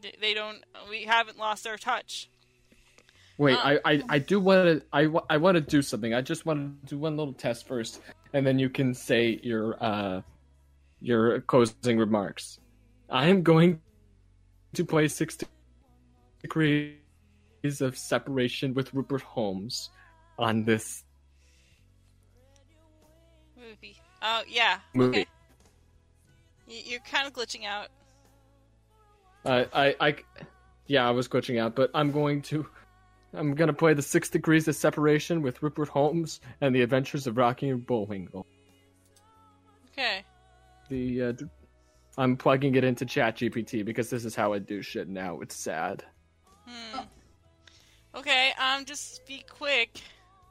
they- they don't, we haven't lost our touch. Wait, Uh, I, I, I do want to I, I want to do something. I just want to do one little test first, and then you can say your uh your closing remarks. I am going to play six degrees of separation with Rupert Holmes on this Movie. Oh, yeah. movie. Okay. You're kind of glitching out. Uh, I, I, yeah, I was glitching out, but I'm going to, I'm gonna play the Six Degrees of Separation with Rupert Holmes and the Adventures of Rocky and Bullwinkle. Okay. The, uh, I'm plugging it into ChatGPT because this is how I do shit now. It's sad. Hmm. Okay, um, just be quick.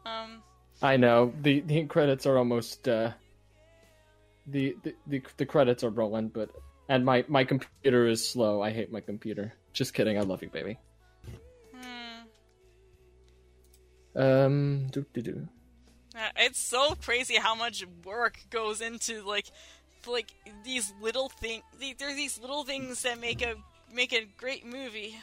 Um, I know the the credits are almost uh, the, the the the credits are rolling, but and my my computer is slow. I hate my computer. Just kidding. I love you, baby. Um. Uh, It's so crazy how much work goes into like, like these little things. There's these little things that make a make a great movie.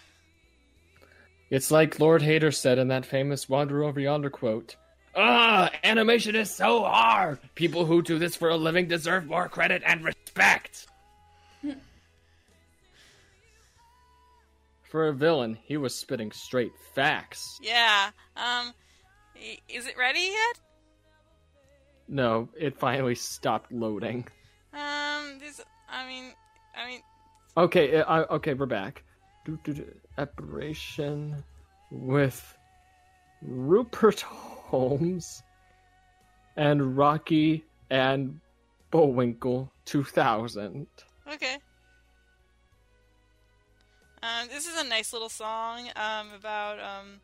It's like Lord Hater said in that famous "Wander Over Yonder" quote. Ah, animation is so hard. People who do this for a living deserve more credit and respect. For a villain, he was spitting straight facts. Yeah. Um, is it ready yet? No, it finally stopped loading. Um, this. I mean, I mean, Okay, uh, I, okay, we're back. Do, do, do, Operation with Rupert Holmes and Rocky and Bullwinkle 2000. okay. Um, this is a nice little song. Um, about um,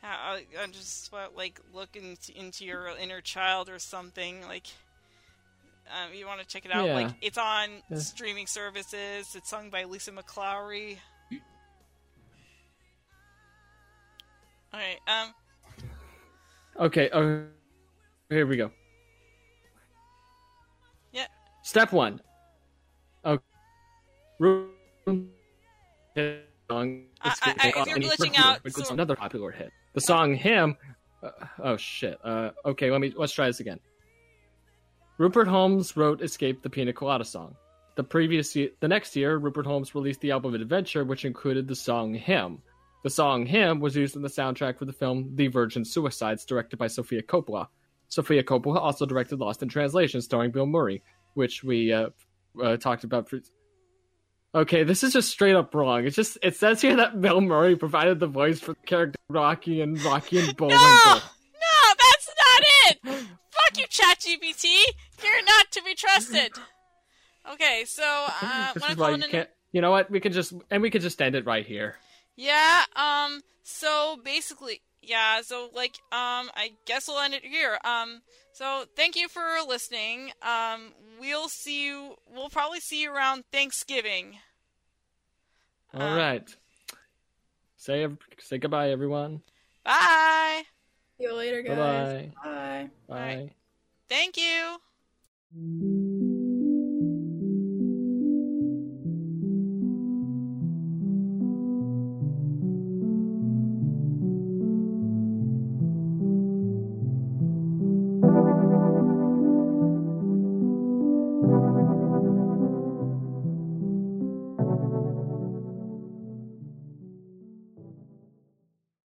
how uh, just about like look into, into your inner child or something like. Um, you want to check it out? Yeah. Like it's on Yeah. streaming services. It's sung by Lisa McClowry. All right. Um. Okay, uh, here we go. Yeah. Step one. Okay. Song. I- I- I- you're glitching out, It's so- another popular hit. The song "Him." Uh, oh shit. Uh, okay, let me let's try this again. Rupert Holmes wrote "Escape the Pina Colada" song. The previous year, the next year, Rupert Holmes released the album "Adventure," which included the song "Him." The song "Him" was used in the soundtrack for the film "The Virgin Suicides," directed by Sofia Coppola. Sofia Coppola also directed "Lost in Translation," starring Bill Murray, which we uh, uh, talked about. Okay, this is just straight up wrong. It's just it says here that Bill Murray provided the voice for the character Rocky and Rocky and Bullwinkle. No, no, that's not it. Fuck you, ChatGPT. You're not to be trusted. Okay, so uh, this is why you an- can't. You know what? We could just and we could just end it right here. Yeah, um, so basically, yeah, so like, um, I guess we'll end it here. Um, so thank you for listening. Um, we'll see you, we'll probably see you around Thanksgiving. All Uh, right. Say say goodbye, everyone. Bye! See you later, guys. Bye-bye. Bye. Bye. Thank you!